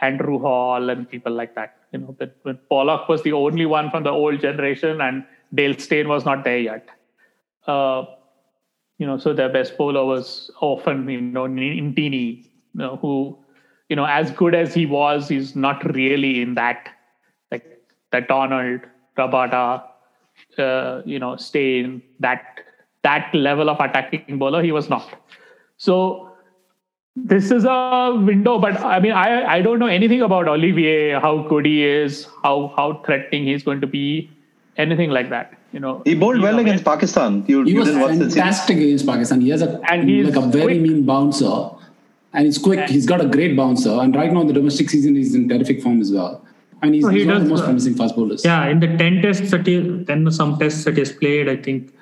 Andrew Hall and people like that. You know, when Pollock was the only one from the old generation and Dale Steyn was not there yet. Uh, you know, so their best bowler was often, you know, Ntini, you know, who, you know, as good as he was, he's not really in that, like that Donald, Rabada, uh, you know, Steyn, that that level of attacking bowler, he was not. So this is a window, but I mean, I I don't know anything about Olivier, how good he is, how how threatening he's going to be, anything like that. You know, he bowled well against Pakistan. You, he you was fantastic against Pakistan. He has a and he's like a very quick. mean bouncer, and he's quick. And he's got a great bouncer, and right now in the domestic season, he's in terrific form as well. And he's, so he he's does, one of the most promising fast bowlers. Yeah, in the ten tests that he, then some tests that he has played, I think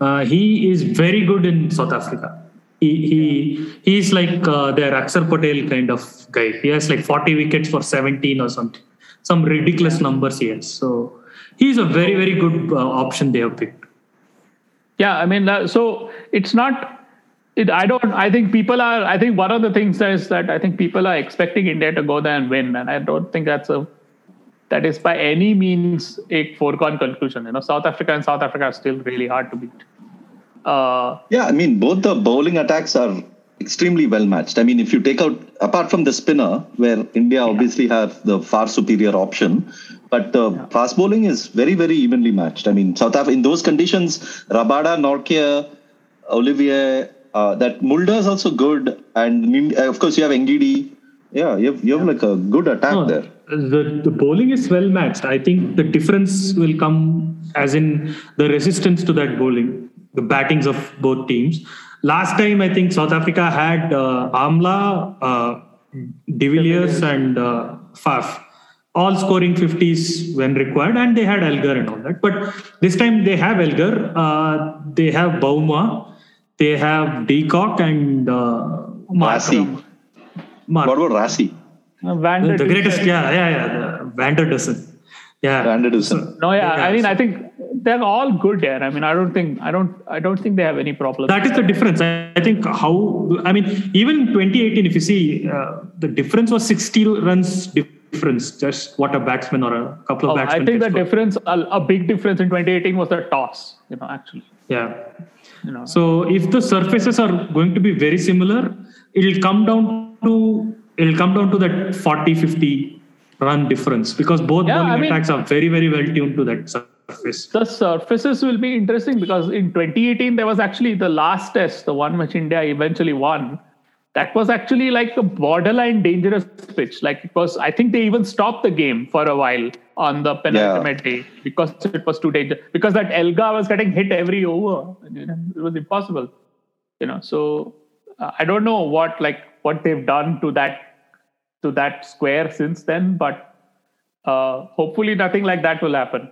uh, he is very good in South Africa. He he he's like uh, their Axar Patel kind of guy. He has like 40 wickets for 17 or something. Some ridiculous numbers he has. So he's a very very good uh, option they have picked. Yeah, I mean, uh, so it's not. It, I don't. I think people are. I think one of the things is that I think people are expecting India to go there and win, and I don't think that's a that is by any means a foregone conclusion. You know, South Africa and South Africa are still really hard to beat. Uh, yeah, I mean, both the bowling attacks are extremely well matched. I mean, if you take out apart from the spinner, where India yeah. obviously have the far superior option, but the yeah. fast bowling is very, very evenly matched. I mean, South Africa in those conditions, Rabada, Nortje, Olivier, uh, that Mulder is also good, and uh, of course you have Ngidi. Yeah, you have, you have like a good attack no, there. The the bowling is well matched. I think the difference will come as in the resistance to that bowling, the battings of both teams. Last time, I think South Africa had uh, Amla, uh, De Villiers, and uh, Faf all scoring 50s when required, and they had Elgar and all that. But this time they have Elgar, uh, they have Bavuma, they have De Kock and uh, Rassie. What about Rassie? Uh, the, the greatest, yeah, yeah, yeah. Van Dussen. Yeah. Van der Dussen. No, yeah, yeah. I mean, I think they're all good there. I mean, I don't think, I don't, I don't think they have any problem. That is the difference. I, I think how, I mean, even 2018, if you see, uh, the difference was 60 runs difference? Just what a batsman or a couple of oh, batsmen. I think the difference, a, a, big difference in 2018 was the toss. You know, actually. Yeah. You know. So if the surfaces are going to be very similar, it'll come down to it'll come down to that 40 50 run difference because both yeah, bowling I mean, attacks are very very well tuned to that surface. The surfaces will be interesting because in 2018 there was actually the last test, the one which India eventually won that was actually like a borderline dangerous pitch. Like it was, I think they even stopped the game for a while on the penultimate yeah. day because it was too dangerous. Because that Elgar was getting hit every over. It was impossible, you know. So uh, I don't know what like what they've done to that to that square since then, but uh, hopefully nothing like that will happen.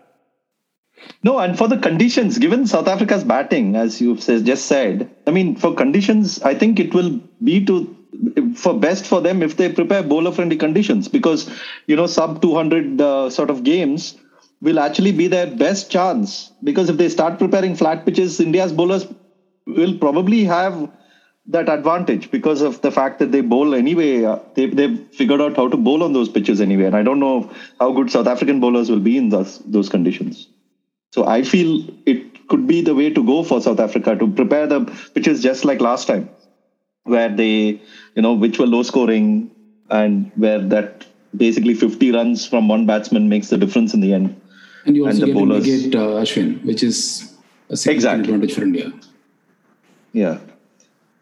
No, and for the conditions, given South Africa's batting, as you've just said, I mean, for conditions, I think it will be to for best for them if they prepare bowler friendly conditions because you know sub 200 uh, sort of games will actually be their best chance because if they start preparing flat pitches india's bowlers will probably have that advantage because of the fact that they bowl anyway. Uh, they, they've figured out how to bowl on those pitches anyway and i don't know how good south african bowlers will be in those those conditions so I feel it could be the way to go for South Africa to prepare the pitches just like last time, where they, you know, which were low scoring and where that basically 50 runs from one batsman makes the difference in the end. And you also and get bowlers, negate uh, Ashwin, which is a significant exactly. advantage for India. Yeah,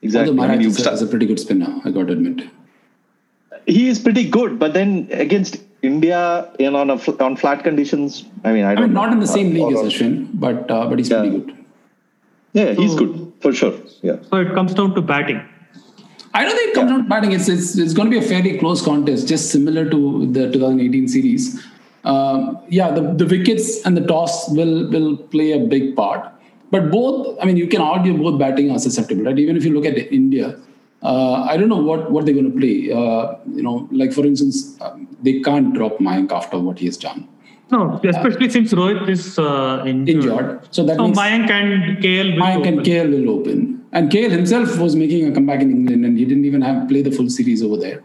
exactly. Although Maharaj is, a, a pretty good spinner, I got to admit. He is pretty good, but then against India in on a on flat conditions, I mean, I, don't know. I mean, not in the same league as Ashwin, but uh, but he's yeah. pretty good. Yeah, he's good for sure. Yeah. So it comes down to batting. I don't think it comes yeah. down to batting. It's, it's it's going to be a fairly close contest, just similar to the 2018 series. Um, yeah, the, the wickets and the toss will will play a big part. But both, I mean, you can argue both batting are susceptible, right? Even if you look at India, uh, I don't know what, what they're going to play. Uh, you know, like for instance, um, they can't drop Mayank after what he has done. No, especially uh, since Rohit is uh, injured. injured. So that so means Mayank and KL will Mayank open. and KL will open. And KL himself was making a comeback in England, and he didn't even have play the full series over there.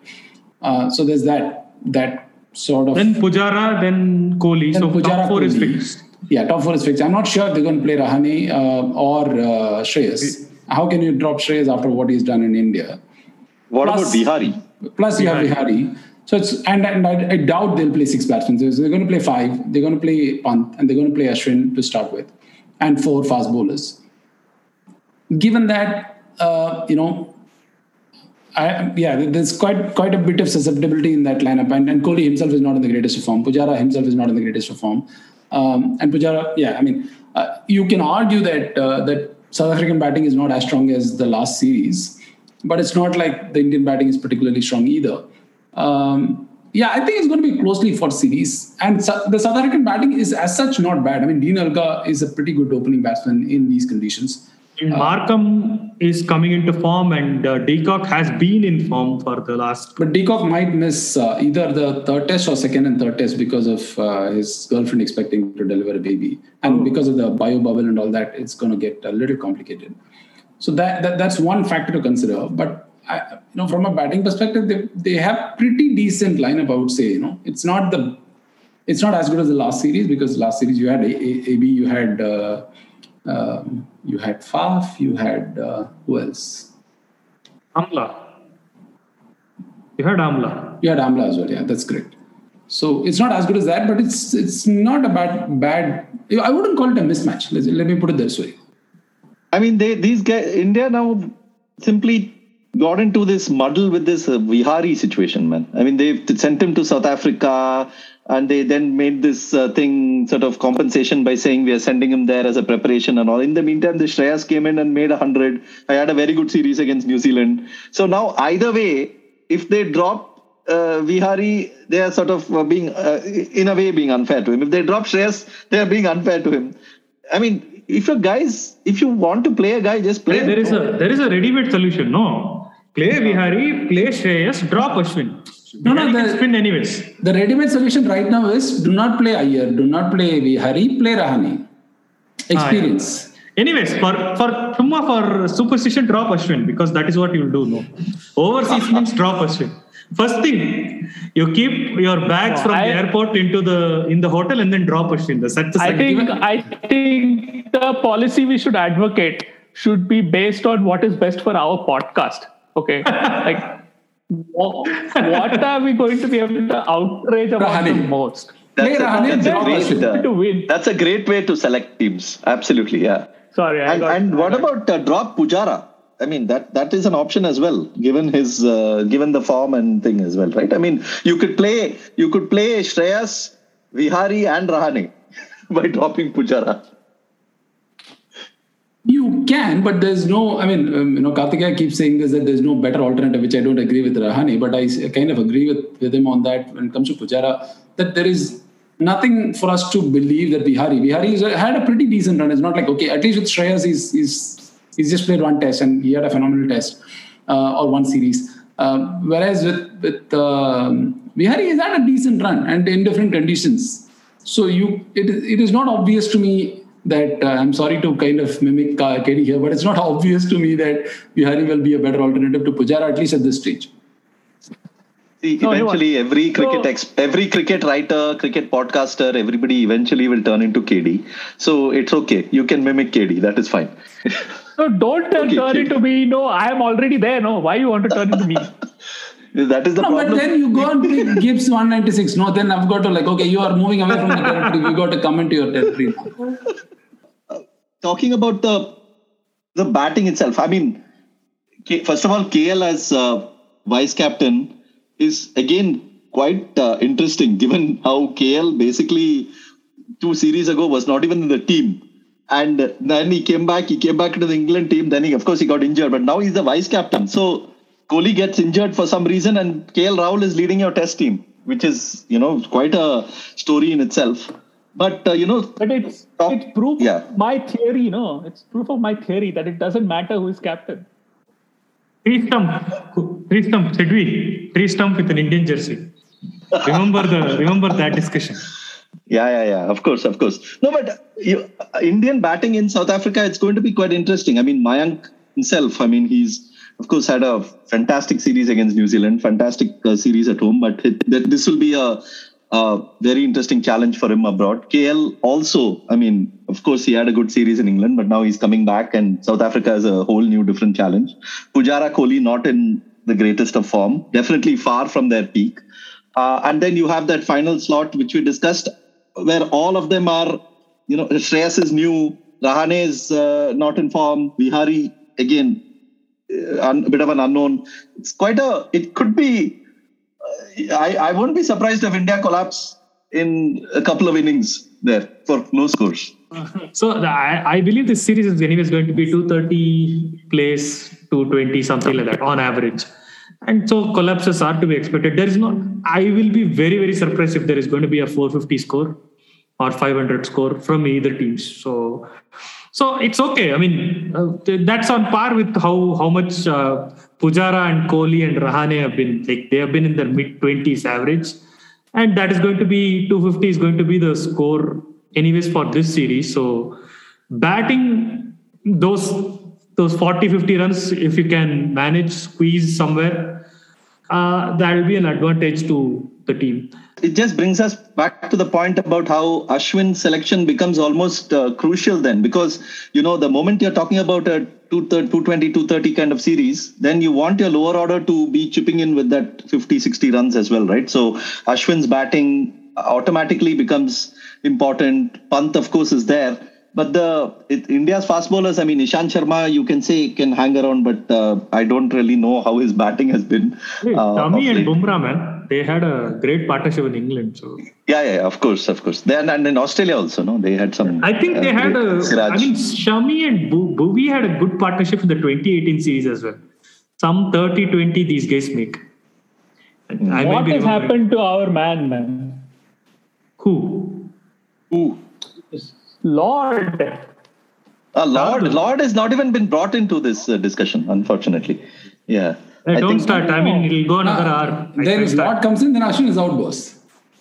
Uh, so there's that that sort of. Then Pujara, then Kohli. Then so Pujara, top four Kohli. is fixed. Yeah, top four is fixed. I'm not sure they're going to play Rahane uh, or uh, Shreyas. How can you drop Shreyas after what he's done in India? What plus, about Vihari? Plus, you have Vihari. So it's and, and I, I, doubt they'll play six batsmen. So they're going to play five. They're going to play Pant and they're going to play Ashwin to start with, and four fast bowlers. Given that, uh, you know, I, yeah, there's quite quite a bit of susceptibility in that lineup, and, and Kohli himself is not in the greatest of form. Pujara himself is not in the greatest of form, um, and Pujara, yeah, I mean, uh, you can argue that uh, that South African batting is not as strong as the last series, but it's not like the Indian batting is particularly strong either. Um, yeah, I think it's going to be closely for series. And the South African batting is as such not bad. I mean, Dean Elgar is a pretty good opening batsman in these conditions. Uh, Markram is coming into form, and uh, has been in form for the last. But De Kock might miss uh, either the third test or second and third test because of uh, his girlfriend expecting to deliver a baby, and oh. because of the bio bubble and all that, it's going to get a little complicated. So that, that that's one factor to consider. But I, you know, from a batting perspective, they they have pretty decent lineup. I would say, you know, it's not the it's not as good as the last series because last series you had a, a, AB, you had. Uh, um, you had Faf, you had uh, who else? Amla. You had Amla. You had Amla as well. Yeah, that's great. So it's not as good as that, but it's it's not a bad bad. I wouldn't call it a mismatch. Let, let me put it this way. I mean, they these guys India now simply got into this muddle with this uh, Vihari situation, man. I mean, they sent him to South Africa and they then made this uh, thing sort of compensation by saying we are sending him there as a preparation and all. In the meantime, the Shreyas came in and made a 100. I had a very good series against New Zealand. So now, either way, if they drop uh, Vihari, they are sort of uh, being, uh, in a way, being unfair to him. If they drop Shreyas, they are being unfair to him. I mean, if you guys, if you want to play a guy, just play. There is a there is a ready-made solution. No, play Vihari, play Shreyas, drop Ashwin. No, no, the, spin anyways. The ready-made solution right now is do not play Iyer, do not play Vihari, play Rahane. Experience. Ah, yeah. Anyways, for for Tumma for superstition, drop Ashwin because that is what you will do. No, overseas means drop Ashwin. First thing, you keep your bags from I, the airport into the in the hotel and then drop Ashwin. That's the I think I think the policy we should advocate should be based on what is best for our podcast. Okay, like what are we going to be able to outrage about the most? That's, a, that's, a great, to win. that's a great way to select teams. Absolutely, yeah. Sorry, and, got, and what about uh, drop Pujara? I mean that that is an option as well, given his uh, given the form and thing as well, right? I mean, you could play you could play Shreyas, Vihari, and Rahane by dropping Pujara. You can, but there's no. I mean, um, you know, Karthikeya keeps saying this that there's no better alternative, which I don't agree with Rahane, but I kind of agree with, with him on that when it comes to Pujara, that there is nothing for us to believe that Vihari. Vihari had a pretty decent run. It's not like okay, at least with Shreyas, he's he's he's just played one test and he had a phenomenal test uh, or one series. Uh, whereas with with um, Vihari, he's had a decent run and in different conditions. So you, it, it is not obvious to me that uh, I'm sorry to kind of mimic uh, KD here, but it's not obvious to me that Vihari will be a better alternative to Pujara, at least at this stage. See, eventually, every cricket So- ex- every cricket writer, cricket podcaster, everybody eventually will turn into KD. So it's okay. You can mimic KD. That is fine. No, don't turn, Okay, turn okay. into me. No, I am already there. No, why you want to turn into me? that is the No, but then you go and pick Gibbs 196. No, then I've got to like, okay, you are moving away from the territory. We got to come into your territory. talking about the the batting itself, I mean, K- first of all, KL as uh, vice captain is again quite uh, interesting, given how KL basically two series ago was not even in the team, and then he came back. He came back to the England team. Then he, of course, he got injured, but now he's the vice captain. So Kohli gets injured for some reason, and KL Rahul is leading your test team, which is you know quite a story in itself. But uh, you know, But it's Top- it's proof yeah. of my theory, no? It's proof of my theory that it doesn't matter who is captain. Tree stump, tree stump, said we, tree stump with an Indian jersey. Remember the remember that discussion. Yeah, yeah, yeah. Of course, of course. No, but uh, you, uh, Indian batting in South Africa, it's going to be quite interesting. I mean, Mayank himself, I mean, he's of course had a fantastic series against New Zealand, fantastic uh, series at home, but it, this will be a, a very interesting challenge for him abroad. KL also, I mean, of course, he had a good series in England, but now he's coming back, and South Africa is a whole new different challenge. Pujara Kohli not in the greatest of form, definitely far from their peak. Uh, and then you have that final slot, which we discussed, where all of them are, you know, Shreyas is new, Rahane is uh, not in form, Vihari, again, a bit of an unknown. It's quite a, it could be, uh, I, I wouldn't be surprised if India collapse in a couple of innings there for low scores. So I, I believe this series is anyways going to be 230 plays, 220 something like that on average. And so collapses are to be expected. There is not. I will be very very surprised if there is going to be a 450 score or 500 score from either teams. So so it's okay. I mean uh, that's on par with how how much uh, Pujara and Kohli and Rahane have been. Like they have been in their mid 20s average, and that is going to be 250 is going to be the score anyways for this series. So batting those those 40 50 runs if you can manage squeeze somewhere uh, that will be an advantage to the team It just brings us back to the point about how Ashwin selection becomes almost uh, crucial then, because you know the moment you're talking about a 230, 220, 230 kind of series, then you want your lower order to be chipping in with that 50, 60 runs as well, right? So Ashwin's batting automatically becomes important. Pant, of course, is there. But the it, India's fast bowlers, I mean, Ishant Sharma, you can say can hang around, but uh, I don't really know how his batting has been. hey, uh, Tommy and. Bumrah man they had a great partnership in England so Yeah, yeah, of course, of course. Then and in Australia also, no, they had some. I think they uh, had great- a Siraj. I mean Shami and Bu- Bhuvi had a good partnership in the 2018 series as well some 30 20 these guys make I what has happened to our man, man? who Ooh. Lord. Uh, Lord, Lord has not even been brought into this uh, discussion, unfortunately. Yeah. Hey, I don't start I mean it'll go another hour I Then can't if. Lord comes in, then Ashwin is out, boss.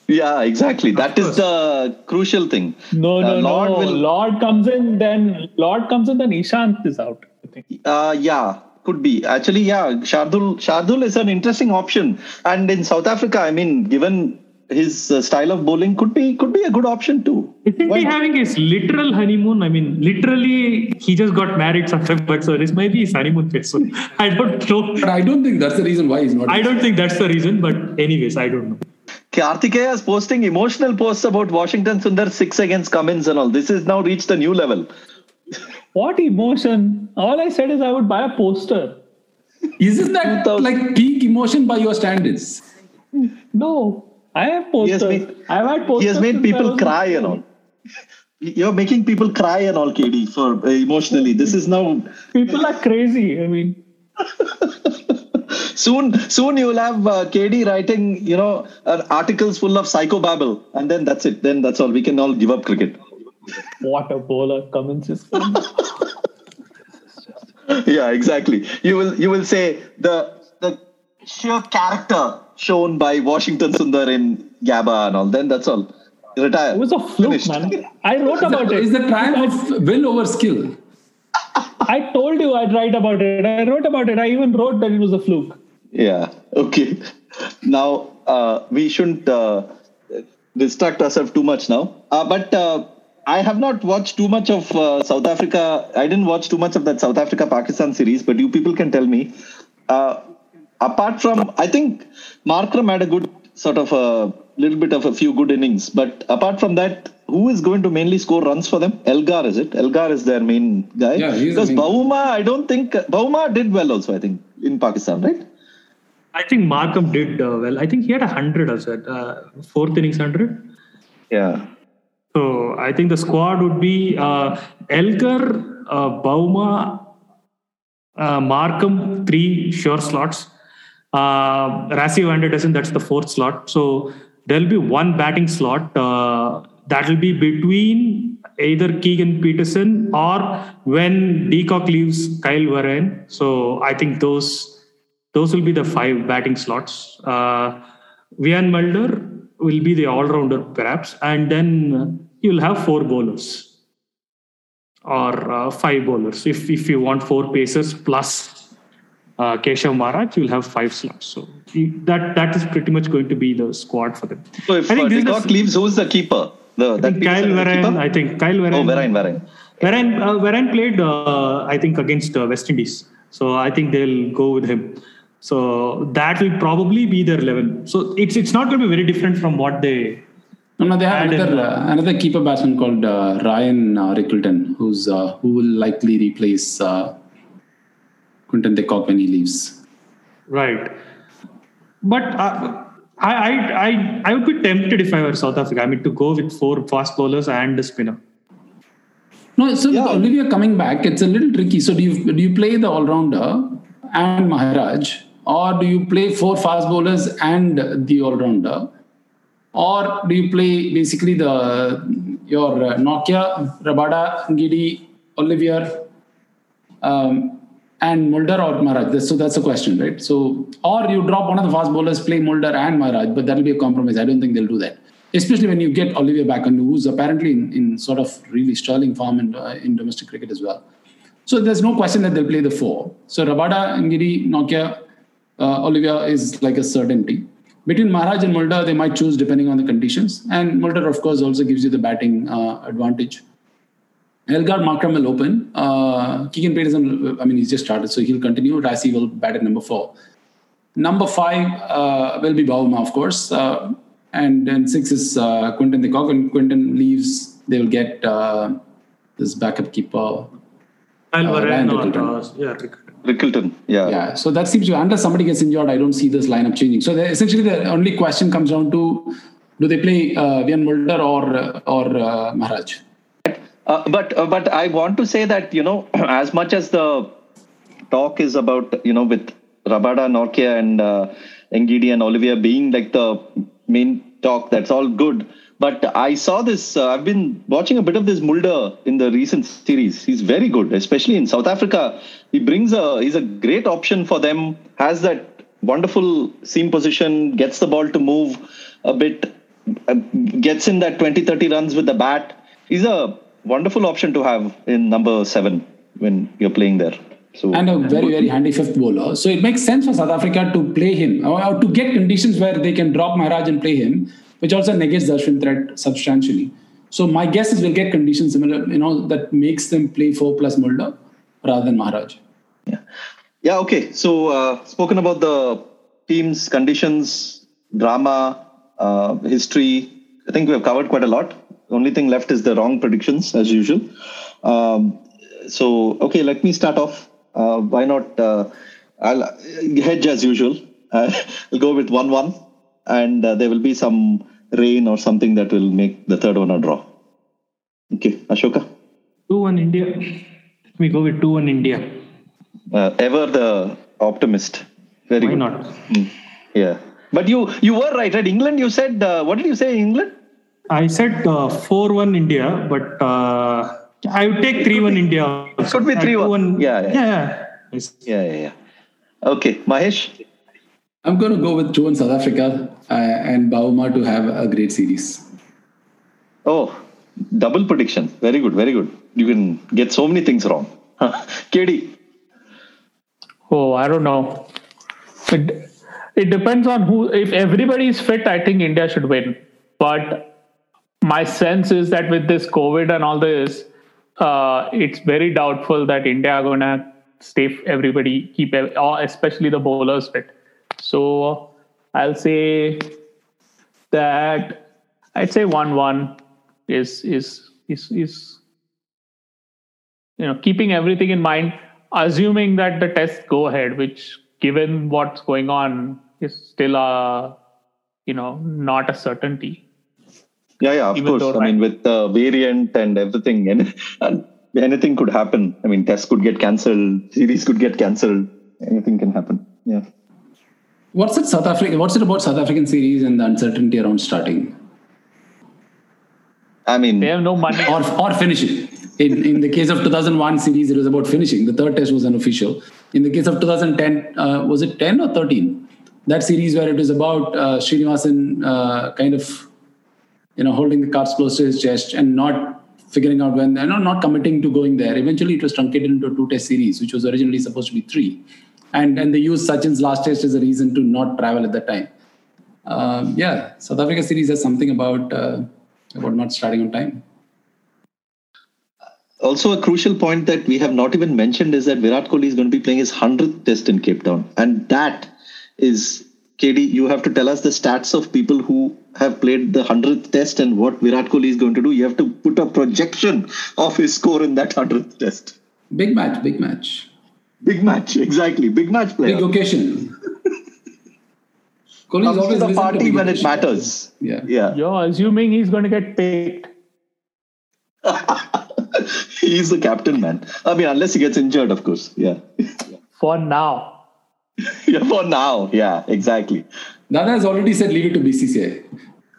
Yeah, exactly. That is course. the crucial thing. No, Uh, no, Lord no. will- Lord comes in, then Lord comes in, then Ishant is out. I think. Uh, yeah, could be. Actually, yeah, Shardul Shardul is an interesting option. And in South Africa, I mean, given his uh, style of bowling, could be could be a good option too. Isn't Why he not? having his literal honeymoon? I mean, literally, he just got married sometime back, so this might be his honeymoon phase. So I don't know. But I don't think that's the reason why he's not. I don't think that's the reason, but anyways, I don't know. Kartikeya is posting emotional posts about Washington Sundar six against Cummins and all. This has now reached a new level. What emotion? All I said is I would buy a poster. Isn't that like peak emotion by your standards? No, I have posters. made- I've had posters. He has made people cry and all. You're making people cry and all, KD, for uh, emotionally. This is now People are crazy. I mean, soon. Soon you will have uh, KD writing, you know, uh, articles full of psychobabble, and then that's it. Then that's all. We can all give up cricket. what a bowler Cummins is. yeah, exactly. You will you will say the the sheer character shown by Washington Sundar in Gabba and all. Then that's all. Retire. It was a fluke, Finished. man. I wrote about is it. the triumph of will over skill? I told you I'd write about it. I wrote about it. I even wrote that it was a fluke. Yeah. Okay. now uh, we shouldn't uh, distract ourselves too much now. Uh, but uh, I have not watched too much of uh, South Africa. I didn't watch too much of that South Africa Pakistan series, but you people can tell me. Uh, apart from, I think Markram had a good sort of a little bit of a few good innings, but apart from that, who is going to mainly score runs for them? Elgar, is it? Elgar is their main guy. Yeah, he's because main- Bavuma, I don't think Bavuma did well also. I think in Pakistan, right? I think Markram did uh, well. I think he had a hundred or so, uh, fourth innings hundred. Yeah. So I think the squad would be uh, Elgar, uh, Bauma, uh, Markham, three sure slots. Uh, Rassie Vanderdessen, that's the fourth slot. So there'll be one batting slot. Uh, that will be between either Keegan Petersen or when De Kock leaves Kyle Verreynne. So I think those those will be the five batting slots. Uh, Wiaan Mulder will be the all-rounder perhaps, and then you'll have four bowlers or uh, five bowlers. If if you want four pacers plus uh, Keshav Maharaj, you'll have five slots. So that that is pretty much going to be the squad for them. So if I uh, think this is the- leaves, who's the keeper? The, I that think Kyle Peterson is Verreynne. keeper? I think Kyle Verreynne. Oh, Verreynne, Verreynne. Verreynne, uh, Verreynne played, uh, I think, against uh, West Indies. So I think they'll go with him. So that will probably be their eleven. So it's it's not going to be very different from what they. No, no, they have And in another, uh, another keeper batsman called uh, Ryan uh, Rickelton, who's uh, who will likely replace uh, Quinton de Kock when he leaves. Right. But uh, I, I I I would be tempted if I were South Africa. I mean to go with four fast bowlers and a spinner. No, so Yeah. with Olivier coming back, it's a little tricky. So do you do you play the all rounder and Maharaj, or do you play four fast bowlers and the all rounder, or do you play basically the your uh, Nortje, Rabada, Ngidi, Olivier, um, and Mulder or Maharaj? So that's the question, right? So or you drop one of the fast bowlers, play Mulder and Maharaj, but that'll be a compromise. I don't think they'll do that. Especially when you get Olivier back and who's apparently in, in sort of really sterling form in, uh, in domestic cricket as well. So there's no question that they'll play the four. So Rabada, Ngidi, Nortje, uh, Olivier is like a certainty. Between Maharaj and Mulder, they might choose depending on the conditions. And Mulder, of course, also gives you the batting uh, advantage. Elgar Markram will open. Uh, Keegan Petersen, I mean, he's just started, so he'll continue. Rassie will bat at number four. Number five uh, will be Bavuma, of course. Uh, and then six is uh, Quinton de Kock. When Quinton leaves, they will get uh, this backup keeper. Kyle Uh, Ryan or uh, yeah, Rickelton. Rickelton. Yeah. Yeah, so that seems to, unless somebody gets injured, I don't see this lineup changing. So essentially, the only question comes down to do they play uh, Wiaan Mulder or, uh, or uh, Maharaj? Uh, but uh, but I want to say that you know as much as the talk is about you know with Rabada, Nortje, and uh, Ngidi and Olivier being like the main talk, that's all good. But I saw this. Uh, I've been watching a bit of this Mulder in the recent series. He's very good, especially in South Africa. He brings a. He's a great option for them. Has that wonderful seam position. Gets the ball to move a bit. Uh, gets in that 20, 30 runs with the bat. He's a wonderful option to have in number seven when you're playing there. So and a very very handy fifth bowler. So it makes sense for South Africa to play him or, to get conditions where they can drop Maharaj and play him, which also negates the Ashwin threat substantially. So my guess is we'll get conditions similar, you know, that makes them play four plus Mulder rather than Maharaj. Yeah. Yeah, okay. So, uh, spoken about the team's conditions, drama, uh, history. I think we have covered quite a lot. Only thing left is the wrong predictions, as usual. Um, so, okay, let me start off. Uh, why not? Uh, I'll hedge as usual. Uh, I'll go with 1 1, and uh, there will be some rain or something that will make the third one a draw. Okay, Ashoka? 2 1 India. Let me go with 2 1 India. Uh, ever the optimist. Very Why good. not? Mm, yeah. But you you were right. At England, you said uh, what did you say? England? I said 4 1 India, but uh, I would take 3 1 India. also. could be Uh, 3-1. 2-1. Yeah, yeah. yeah. yeah. Yeah, yeah, yeah. Okay, Mahesh. I'm going to go with two in South Africa uh, and Bauma to have a great series. Oh, double prediction. Very good, very good. You can get so many things wrong. KD. Oh, I don't know. It, it depends on who. If everybody is fit, I think India should win. But my sense is that with this COVID and all this, uh, it's very doubtful that India are going to stay everybody keep especially the bowlers fit. So I'll say that I'd say one-one is is is is you know keeping everything in mind, assuming that the tests go ahead, which given what's going on is still a you know not a certainty. Yeah, yeah, of course. I mean, with the variant and everything, and, and anything could happen. I mean, tests could get cancelled, series could get cancelled. Anything can happen. Yeah. What's it South Africa? What's it about South African series and the uncertainty around starting? I mean, they have no money or or finishing. In in the case of 2001 series, it was about finishing. The third test was unofficial. In the case of 2010, uh, was it 10 or 13? That series where it was about uh, Srinivasan uh, kind of, you know, holding the cards close to his chest and not figuring out when they're not, not committing to going there. Eventually, it was truncated into a two test series, which was originally supposed to be three. And, and they used Sachin's last test as a reason to not travel at that time. Um, yeah, South Africa series has something about uh, about not starting on time. Also, a crucial point that we have not even mentioned is that Virat Kohli is going to be playing his 100th test in Cape Town. And that is, KD, you have to tell us the stats of people who have played the 100th test and what Virat Kohli is going to do. You have to put a projection of his score in that 100th test. Big match, big match. Big match, exactly. Big match player. Big occasion. Kohli is always the party when it matters. Yeah. Yeah. You're assuming he's going to get picked. he's the captain, man. I mean, unless he gets injured, of course. Yeah. For now. yeah, for now. Yeah, exactly. Nana has already said leave it to BCCI.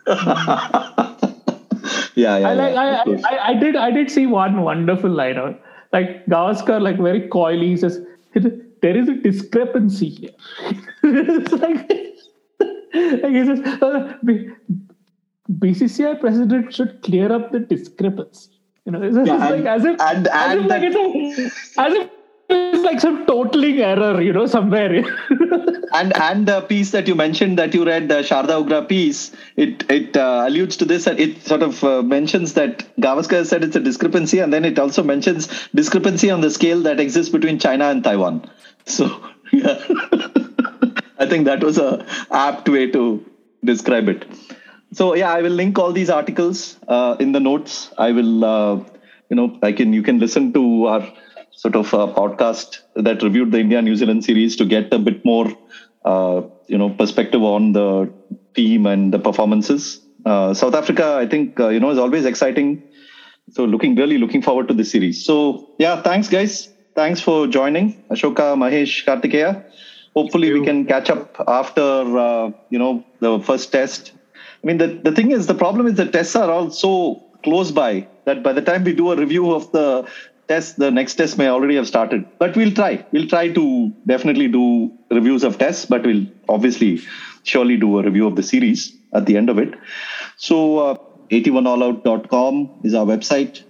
yeah, yeah. I like. yeah, I, I, I, did. I did see one wonderful line out. Like Gavaskar, like very coyly says, "There is a discrepancy here." it's like, like he says, uh, BCCI president should clear up the discrepancy. You know, it's, yeah, and, like as if, and, and as if like it's a, as if it's like some totaling error, you know, somewhere. and and the piece that you mentioned that you read, the Sharda Ugra piece, it it uh, alludes to this and it sort of uh, mentions that Gavaskar said it's a discrepancy, and then it also mentions discrepancy on the scale that exists between China and Taiwan. So yeah, I think that was a apt way to describe it. So yeah, I will link all these articles uh, in the notes. I will, uh, you know, I can you can listen to our sort of a podcast that reviewed the India New Zealand series to get a bit more, uh, you know, perspective on the team and the performances. Uh, South Africa, I think, uh, you know, is always exciting. So looking really looking forward to this series. So yeah, thanks guys. Thanks for joining, Ashoka, Mahesh, Kartikeya. Hopefully we can catch up after uh, you know the first test. I mean, the the thing is, the problem is the tests are all so close by that by the time we do a review of the test, the next test may already have started. But we'll try. We'll try to definitely do reviews of tests, but we'll obviously surely do a review of the series at the end of it. So, uh, 81allout.com is our website.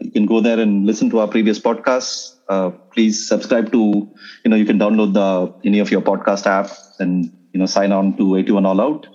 You can go there and listen to our previous podcasts. Uh, please subscribe to, you know, you can download the any of your podcast apps and, you know, sign on to 81 All Out.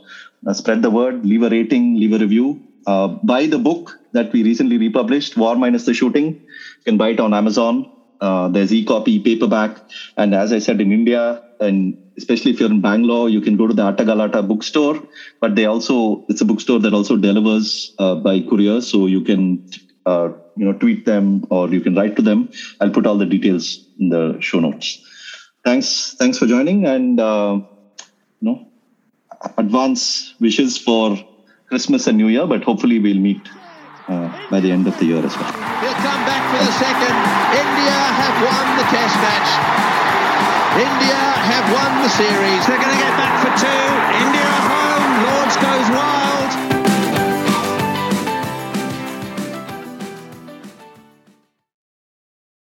Uh, spread the word, leave a rating, leave a review. Uh, buy the book that we recently republished, War Minus the Shooting can buy it on Amazon. Uh, there's e-copy, paperback, and as I said in India, and especially if you're in Bangalore, you can go to the Atta Galatta bookstore. But they also it's a bookstore that also delivers uh, by courier, so you can uh, you know tweet them or you can write to them. I'll put all the details in the show notes. Thanks, thanks for joining, and uh, you know, advance wishes for Christmas and New Year. But hopefully, we'll meet uh, by the end of the year as well. He'll come back for the second. India have won the test match. India have won the series. They're going to get back for two. India home. Lords goes wide.